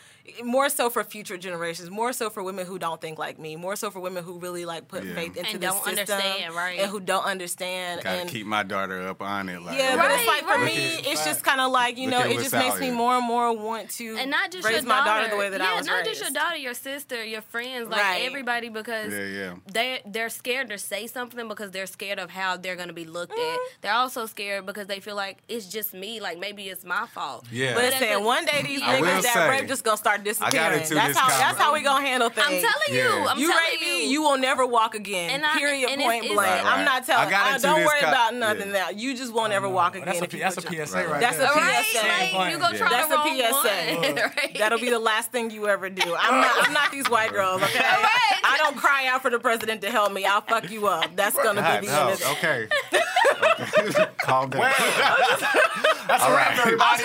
More so for future generations, more so for women who don't think like me, more so for women who really like put Yeah. faith into And the don't system understand understand, right. and who don't understand. Gotta and keep my daughter up on it. Like, yeah, but it's Right, like for right. me, Look at- it's just kind of like you Look know, it just makes out me more and more want to and not just raise your my daughter, daughter the way that yeah, I was not raised. just your daughter, your sister, your friends, like Right. everybody, because Yeah, yeah. they they're scared to say something because they're scared of how they're gonna be looked Mm-hmm. at. They're also scared because they feel like it's just me, like maybe it's my fault. Yeah. But But it's saying one day these niggas that say, rape just gonna start disappearing. into That's this how that's conver- how we gonna handle things. I'm telling you, Yeah. I'm you telling rape you, me, you will never walk again. And I- period. and point it's- blank. Right, right. I'm not telling. I got uh, I don't this worry co- about nothing yeah. now. You just won't ever walk again. That's a, you that's a PSA Right, right, right. That's there. a right? PSA. Like, you go Yeah. try That's the a wrong PSA. one, right? That'll be the last thing you ever do. I'm not. I'm not these white girls. Okay. I don't cry out for the president to help me. I'll fuck you up. That's gonna be the end of it. okay. Calm down. That's a wrap, everybody.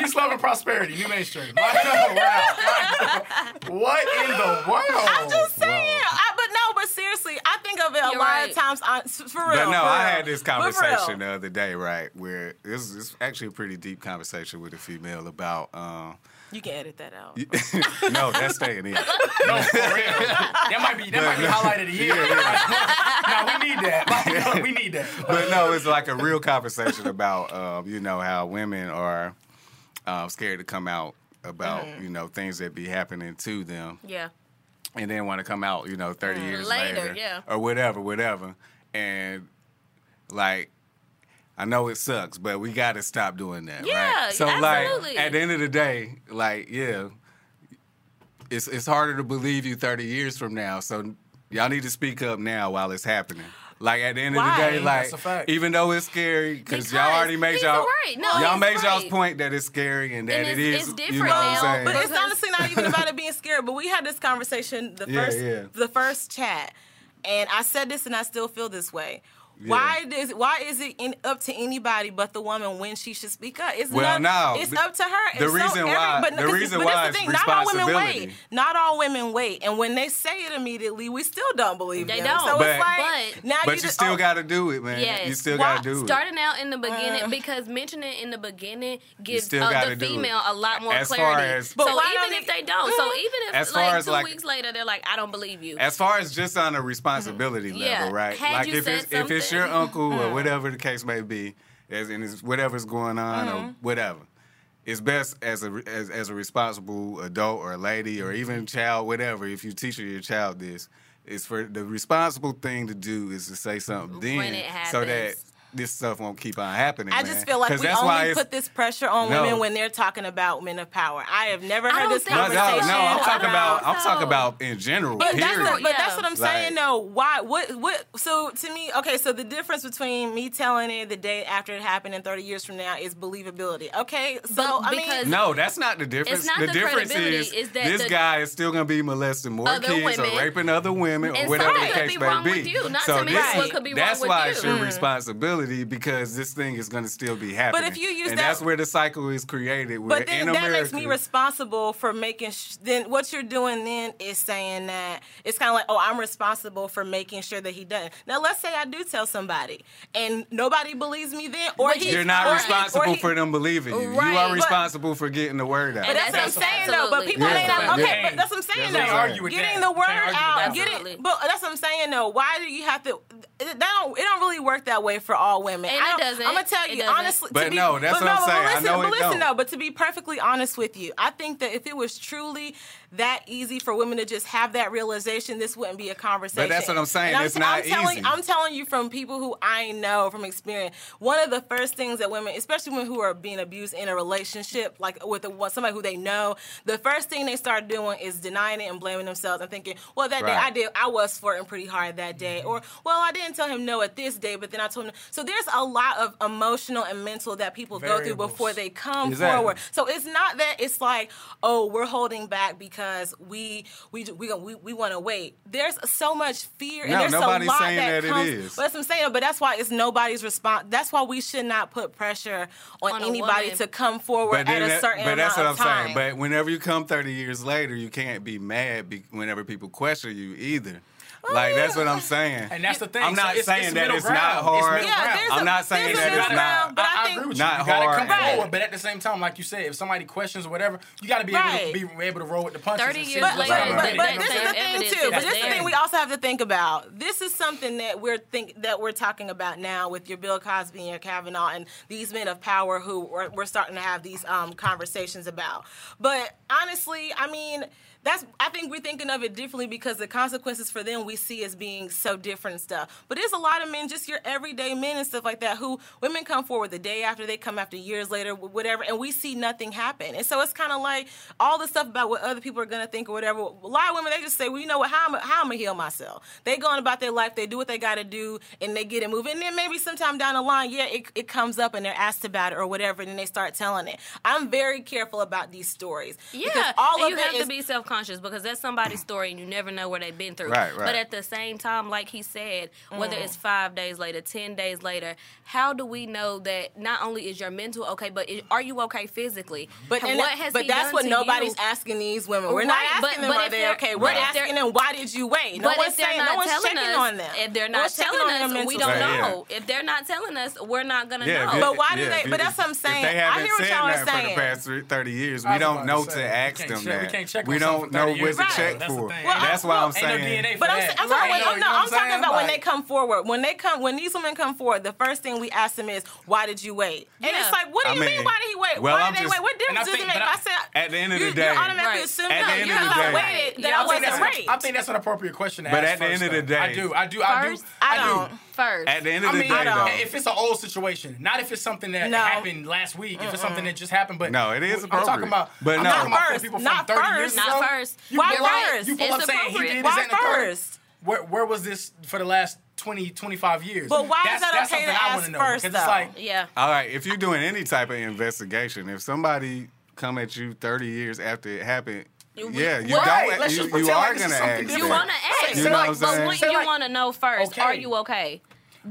Peace, love, and prosperity. NuMainstream. Like, oh, wow. Like, what in the world? I'm just saying. I, but no, but seriously, I think of it a You're lot right. of times on for real. But no, for I real. had this But for real. conversation the other day, right? Where this is actually a pretty deep conversation with a female about. Um, You can edit that out. no, that's staying in. No, for real. That might be that might be highlight of the year. no, we need that. Like, we need that. but no, it's like a real conversation about um, you know how women are um, scared to come out about Mm-hmm. you know things that be happening to them, yeah. and then want to come out you know thirty years Later, later, yeah. or whatever, whatever, and like. I know it sucks, but we got to stop doing that, Yeah, right? So, absolutely. like, at the end of the day, like, yeah, it's it's harder to believe you 30 years from now. So, y'all need to speak up now while it's happening. Like at the end of the day, like That's a fact. even though it's scary, because y'all already made y'all right. No, y'all he's made y'all's point that it's scary and that And it it's- is it's you different know what I'm now, saying? But it's honestly not even about it being scared. But we had this conversation the Yeah, first yeah. the first chat, and I said this, and I still feel this way. Why does why is it in, up to anybody but the woman when she should speak up? It's Well, not, no, it's the- up to her. the And so reason every- why- but, the 'cause- reason but why that's is the thing, not all women wait. Not all women wait, and when they say it immediately, we still don't believe them. They them. don't. So But- it's like but- now but you, you just, still oh, got to do it, man. Yes. You still got to do it. Starting out in the beginning, Uh. because mentioning it in the beginning gives uh, the female a lot more As far clarity. as- But so why even if they- they don't, so even if As like two weeks later they're like, I don't believe you. As far as just on a responsibility Mm-hmm. Level, right? Had like you if said it's if it's your something- Mm. uncle or whatever the case may be, as and it's whatever's going on Mm-hmm. or whatever. It's best as a as, as a responsible adult or a lady or even child, whatever. If you teach your child this, it's for the responsible thing to do is to say something then, When it so that. This stuff won't keep on happening. I man. just feel like we that's only put this pressure on No. women when they're talking about men of power. I have never heard this think No, no, conversation. no. I'm talking about. I'm so. talking about in general. But that's, period. what, but that's what I'm saying. Like- though. why? What? What? So to me, okay. So the difference between me telling it the day after it happened and 30 years from now is believability. Okay. So I because- mean, No, that's not the difference. not the, the difference is, is that this the- guy is still going to be molesting more kids women. or raping other women or whatever the case may be. not so to this, what could be wrong that's why you. it's your Mm. Responsibility because this thing is going to still be happening. But if you use and that- that's where the cycle is created. Where but then that America, makes me responsible for making. Sh- then what you're doing then is saying that it's kind of like, oh, I'm responsible for making sure that he doesn't. Now, let's say I do tell somebody and nobody believes me then, or he, You're not or he- responsible or he- for them believing you. Right, you are but- responsible for getting the word out. But that's, That's what I'm saying though. But people Yeah. may not. Yeah. Okay, Yeah. but that's what I'm saying That's though. what I'm saying. with Getting that. the word Can't argue with out, that. getting. But that's what I'm saying though. Why do you have to? That don't. It don't really work that way for all women. And I it don't- doesn't. I'm gonna tell you doesn't. honestly. to But be- no, that's but what I'm no, but saying. I Listen, know but it listen don't. though. But to be perfectly honest with you, I think that if it was truly that easy for women to just have that realization, this wouldn't be a conversation. But that's what I'm saying. And It's I'm, not I'm telling, easy. I'm telling you from people who I know from experience. One of the first things that women, especially women who are being abused in a relationship, like with a, somebody who they know, the first thing they start doing is denying it and blaming themselves and thinking, "Well, that day I did, I was flirting pretty hard that day," mm-hmm. or "Well, I didn't tell him no at this day, but then I told him." So there's a lot of emotional and mental that people go through before they come Exactly. forward. So it's not that it's like, "Oh, we're holding back because we we we we, we want to wait." There's so much fear and No, there's nobody's a lot saying that, that comes. is. But that's what I'm saying. But that's why it's nobody's response. That's why we should not put pressure on, On anybody to come forward at then a that- certain but that's what I'm time. saying. But whenever you come 30 years later, you can't be mad be, whenever people question you either. Like that's what I'm saying. And that's the thing. I'm not so it's, saying it's that it's ground. not hard. It's yeah, I'm a, not saying that it's ground, not. I, I, agree with you. Not you hard. come forward, but at the same time, like you said, if somebody questions or whatever, you gotta be right. able to be able to roll with the punches. Thirty years later, but, but, but this is the thing too. But this is the thing we also have to think about. This is something that we're think that we're talking about now with your Bill Cosby and your Kavanaugh and these men of power who we're, starting to have these um, conversations about. But honestly, I mean that's I think we're thinking of it differently because the consequences for them we see as being so different and stuff. But there's a lot of men, just your everyday men and stuff like that, who women come forward the day after, they come after years later, whatever, and we see nothing happen. And so it's kind of like all the stuff about what other people are gonna think or whatever. A lot of women they just say, well, you know what, how I'm how I'm gonna heal myself. They go on about their life, they do what they gotta do, and they get it moving. And then maybe sometime down the line, yeah, it, it comes up and they're asked about it or whatever, and then they start telling it. I'm very careful about these stories. Yeah, all of you have is, to be self conscious because that's somebody's story and you never know where they've been through. Right, right. But at the same time, like he said, whether mm. it's five days later, 10 days later, how do we know that not only is your mental okay, but is, are you okay physically? But what has But he that's done what nobody's you? asking these women. We're right, not asking but, them but are they okay. We're asking them why did you wait? No one's saying, no one's checking us, on them. If they're not telling us, we don't know. If they're not telling us, we're not gonna know. But why do they? But that's what I'm saying. I hear what y'all are saying. For the past thirty years, we don't know to ask them that. We don't don't know what to check for. Well, that's why I'm saying. No but I'm, I'm, right. talking, no, I'm, I'm talking about like, when they come forward. When they come, when these women come forward, the first thing we ask them is, "Why did you wait?" And it's like, "What do you I mean, mean, Why did he wait? Well, why I'm did just, they wait? What difference does it make?" I, I said, "At the end of the day, you automatically assume at the end of the day, waited that I wasn't raped." I think that's an appropriate question to ask. But at the end of the day, I do, I do, I do, I do first. At the end of I the mean, day, though, if it's an old situation, not if it's something that no. happened last week, Mm-mm. if it's something that just happened, but no, it is appropriate. I'm talking about, but no. talking first, people not from 30 first, years not first. Why first? You it's up saying he did Why first? Where, where was this for the last 20, 25 years. But why that's, is that that's okay to I ask know, first? Because though. it's like, yeah. All right, if you're doing any type of investigation, if somebody come at you 30 years after it happened, we, yeah, you right. don't. Let's you, you are like gonna ask. You want to ask, you know like, but what you like, want to know first? Okay. Are you okay?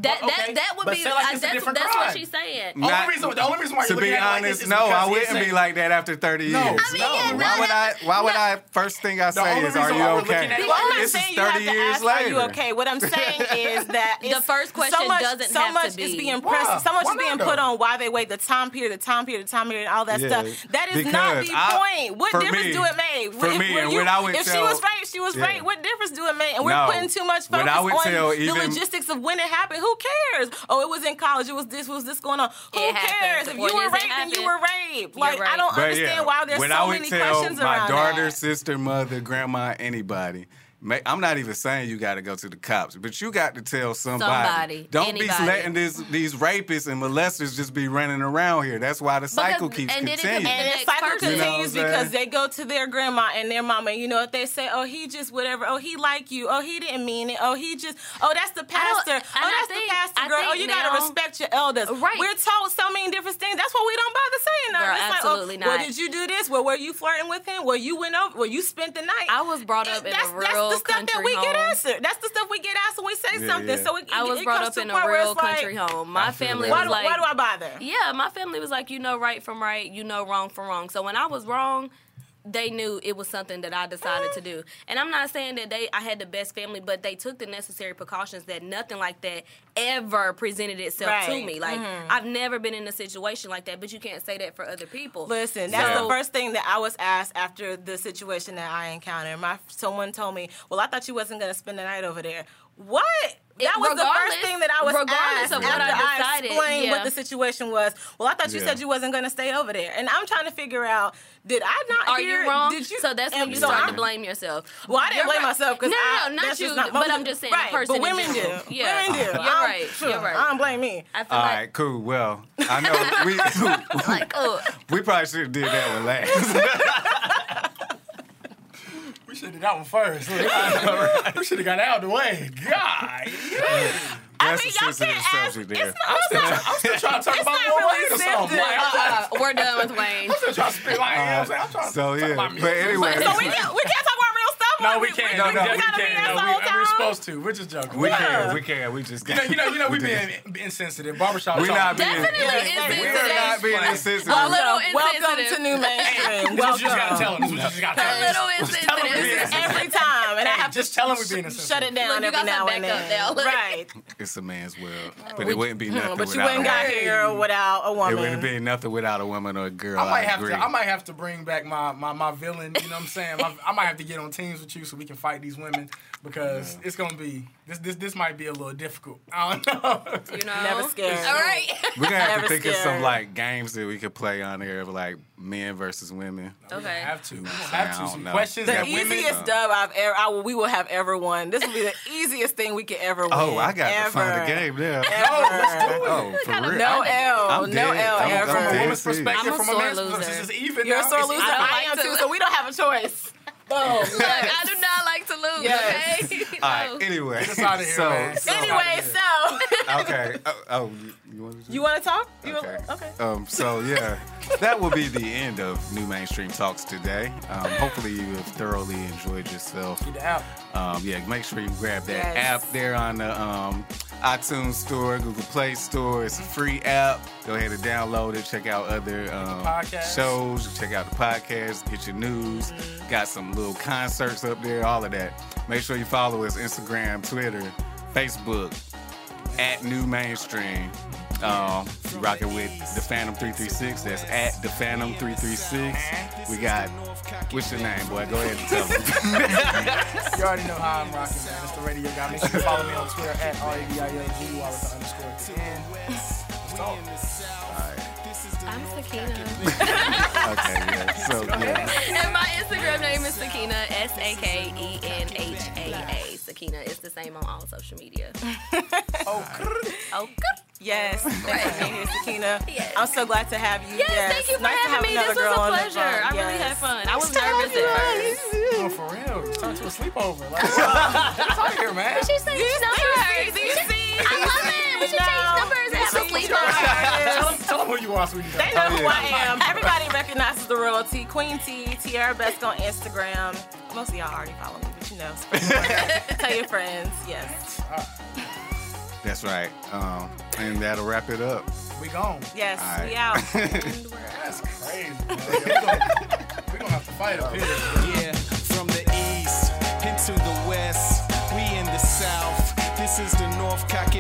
That okay. that that would but be like uh, that's, that's what she's saying. Not, only reason, the only reason why to be honest, no, I wouldn't be like that after thirty years. No, I mean, no. Why would I? Why no. would I? First thing I say is, "Are you okay?" I'm not this is thirty years later. Are you okay? What I'm saying is that the first question so much, doesn't so have much to be. is being pressed. Why? So much why is being put on why they wait, the time period, the time period, the time period, all that stuff. That is not the point. What difference do it make? For if, me, I if she was right, she was right. What difference do it make? And we're putting too much focus on the logistics of when it happened who cares? Oh, it was in college. It was this. Was this going on? Who it cares? If you were raped, then you were raped. Like right. I don't but understand yeah, why there's when so I would many tell questions my around daughter, that. sister, mother, grandma, anybody I'm not even saying you got to go to the cops, but you got to tell somebody. somebody don't anybody. be letting this, these rapists and molesters just be running around here. That's why the cycle because, keeps and continuing. It, and the cycle continues because they go to their grandma and their mama. You know what they say? Oh, he just whatever. Oh, he like you. Oh, he didn't mean it. Oh, he just. Oh, that's the pastor. Oh, that's I the pastor girl. Oh, you got to respect your elders. Right. We're told so many different things. That's why we don't bother saying. Though. Girl, absolutely like, oh, not. Well, did you do this? Well, were you flirting with him? Well, you went over. Well, you spent the night. I was brought up in a real that's the stuff that we home. get asked. That's the stuff we get asked when we say yeah, something. Yeah. So it, I was it, brought up in a real country like, home. My family was like, why do I bother? Yeah, my family was like, you know right from right, you know wrong from wrong. So when I was wrong, they knew it was something that I decided to do. Ah. And I'm not saying that they I had the best family, but they took the necessary precautions that nothing like that ever presented itself right. to me. Like mm-hmm. I've never been in a situation like that, but you can't say that for other people. Listen, that's so, the first thing that I was asked after the situation that I encountered. My someone told me, "Well, I thought you wasn't going to spend the night over there." What? that was the first thing that I was asked after I, decided, I explained yeah. what the situation was. Well, I thought you yeah. said you wasn't going to stay over there, and I'm trying to figure out did I not? Are hear, you wrong? Did you? So that's when you so start I, to blame yourself. Well, I didn't You're blame right. myself because no, no, no, not you. Not, but I'm just saying, right, person. But women do. Yeah. Women do. You're I'm, right. You're right. I don't blame me. All right, cool. Well, I know we oh. we probably should have did that with last should have got one first. we should have got out of the way. God. That's I mean, y'all can't ask. I'm, still, I'm still trying to talk about really Wayne. Like, uh-uh, we're done with Wayne. I'm still trying to like, uh, you I'm trying so, to yeah. talk about music. But anyway. So we, we can't talk about no, we can't. No, no, we, we can't. No, we, uh, are supposed to. We're just joking. We can't. We can't. We just can't. You know, you know, we being insensitive. Barbershop. We're not being insensitive. We're not being insensitive. A little insensitive. Welcome to new man. This you just gotta tell them. This what you just gotta tell him. A little insensitive every time, and I have to just tell him we're being insensitive. Shut it down every now and then. Right. It's a man's world, but it wouldn't be nothing. But you wouldn't got here without a woman. It wouldn't be nothing without a woman or a girl. I might have to. Bring back my my my villain. You know what I'm saying? I might have to get on teams with you so we can fight these women because it's gonna be this this this might be a little difficult. I don't know. You know, Never scared. All right. We're gonna have Never to think of some like games that we could play on there, of like men versus women. okay. have to. We have to. Some questions the that women. easiest uh, dub I've ever, I will, we will have ever won. This will be the easiest thing we could ever oh, win. Oh, I got ever. to find a game there. Ever. Oh, for kinda real? No I'm L, I'm no dead. L I'm- I'm ever. From a woman's perspective, I'm a from a man's loser. perspective, it's even You're a sore loser. I I, am to- too. So we don't have a choice. Oh, Boom. Look, I do not like to lose. Yes. Okay. All right. Anyway, Get us outta here, so, man. so Anyway, so okay. Oh, oh you, you want to? you want to talk? You Okay. okay? Um, so yeah, that will be the end of NuMainstream Talks today. Um, hopefully you have thoroughly enjoyed yourself. Get the app. Um, yeah, make sure you grab that Yes. app there on the um, iTunes Store, Google Play Store. It's a free app. Go ahead and download it. Check out other um, Podcasts. shows. Check out the podcast. Get your news. Got some little concerts up there. All of that. Make sure you follow us Instagram, Twitter, Facebook at NuMainstream. Um, rocking with the Phantom 336. That's at the Phantom 336. We got what's your name, boy? Go ahead and tell them. You already know how I'm rocking, man. It's the radio guy. Make sure you follow me on Twitter at R-A-D-I-L-G, while with the underscore at the end. Let's. I'm Sakina. Okay, yeah. So yeah. and my Instagram name is Sakina, S A K E N H A A. Sakina is the same on all social media. Oh, Oh, Yes. Thanks for being here, Sakina. Yes. I'm so glad to have you. yes, thank you for Nice having me. another This was a pleasure. phone. I really had fun. I was nervous at first. oh, for real. It's turned to a sleepover. Like, what's out here, man? She said numbers. Do you see? I love it. We should change numbers and have a sleepover. Tell them, tell them who you are, sweetie. They know oh, who yeah. I am. Everybody recognizes the royalty. Queen T, Tiara Best on Instagram. Most of y'all already follow me, but know. Tell your friends. Yes. That's right. Um, and that'll wrap it up. We gone. Yes, All right. we out. That's crazy, man. We're gonna, we gonna have to fight up here. Yeah, from the east into the west, we in the south. This is the north, cock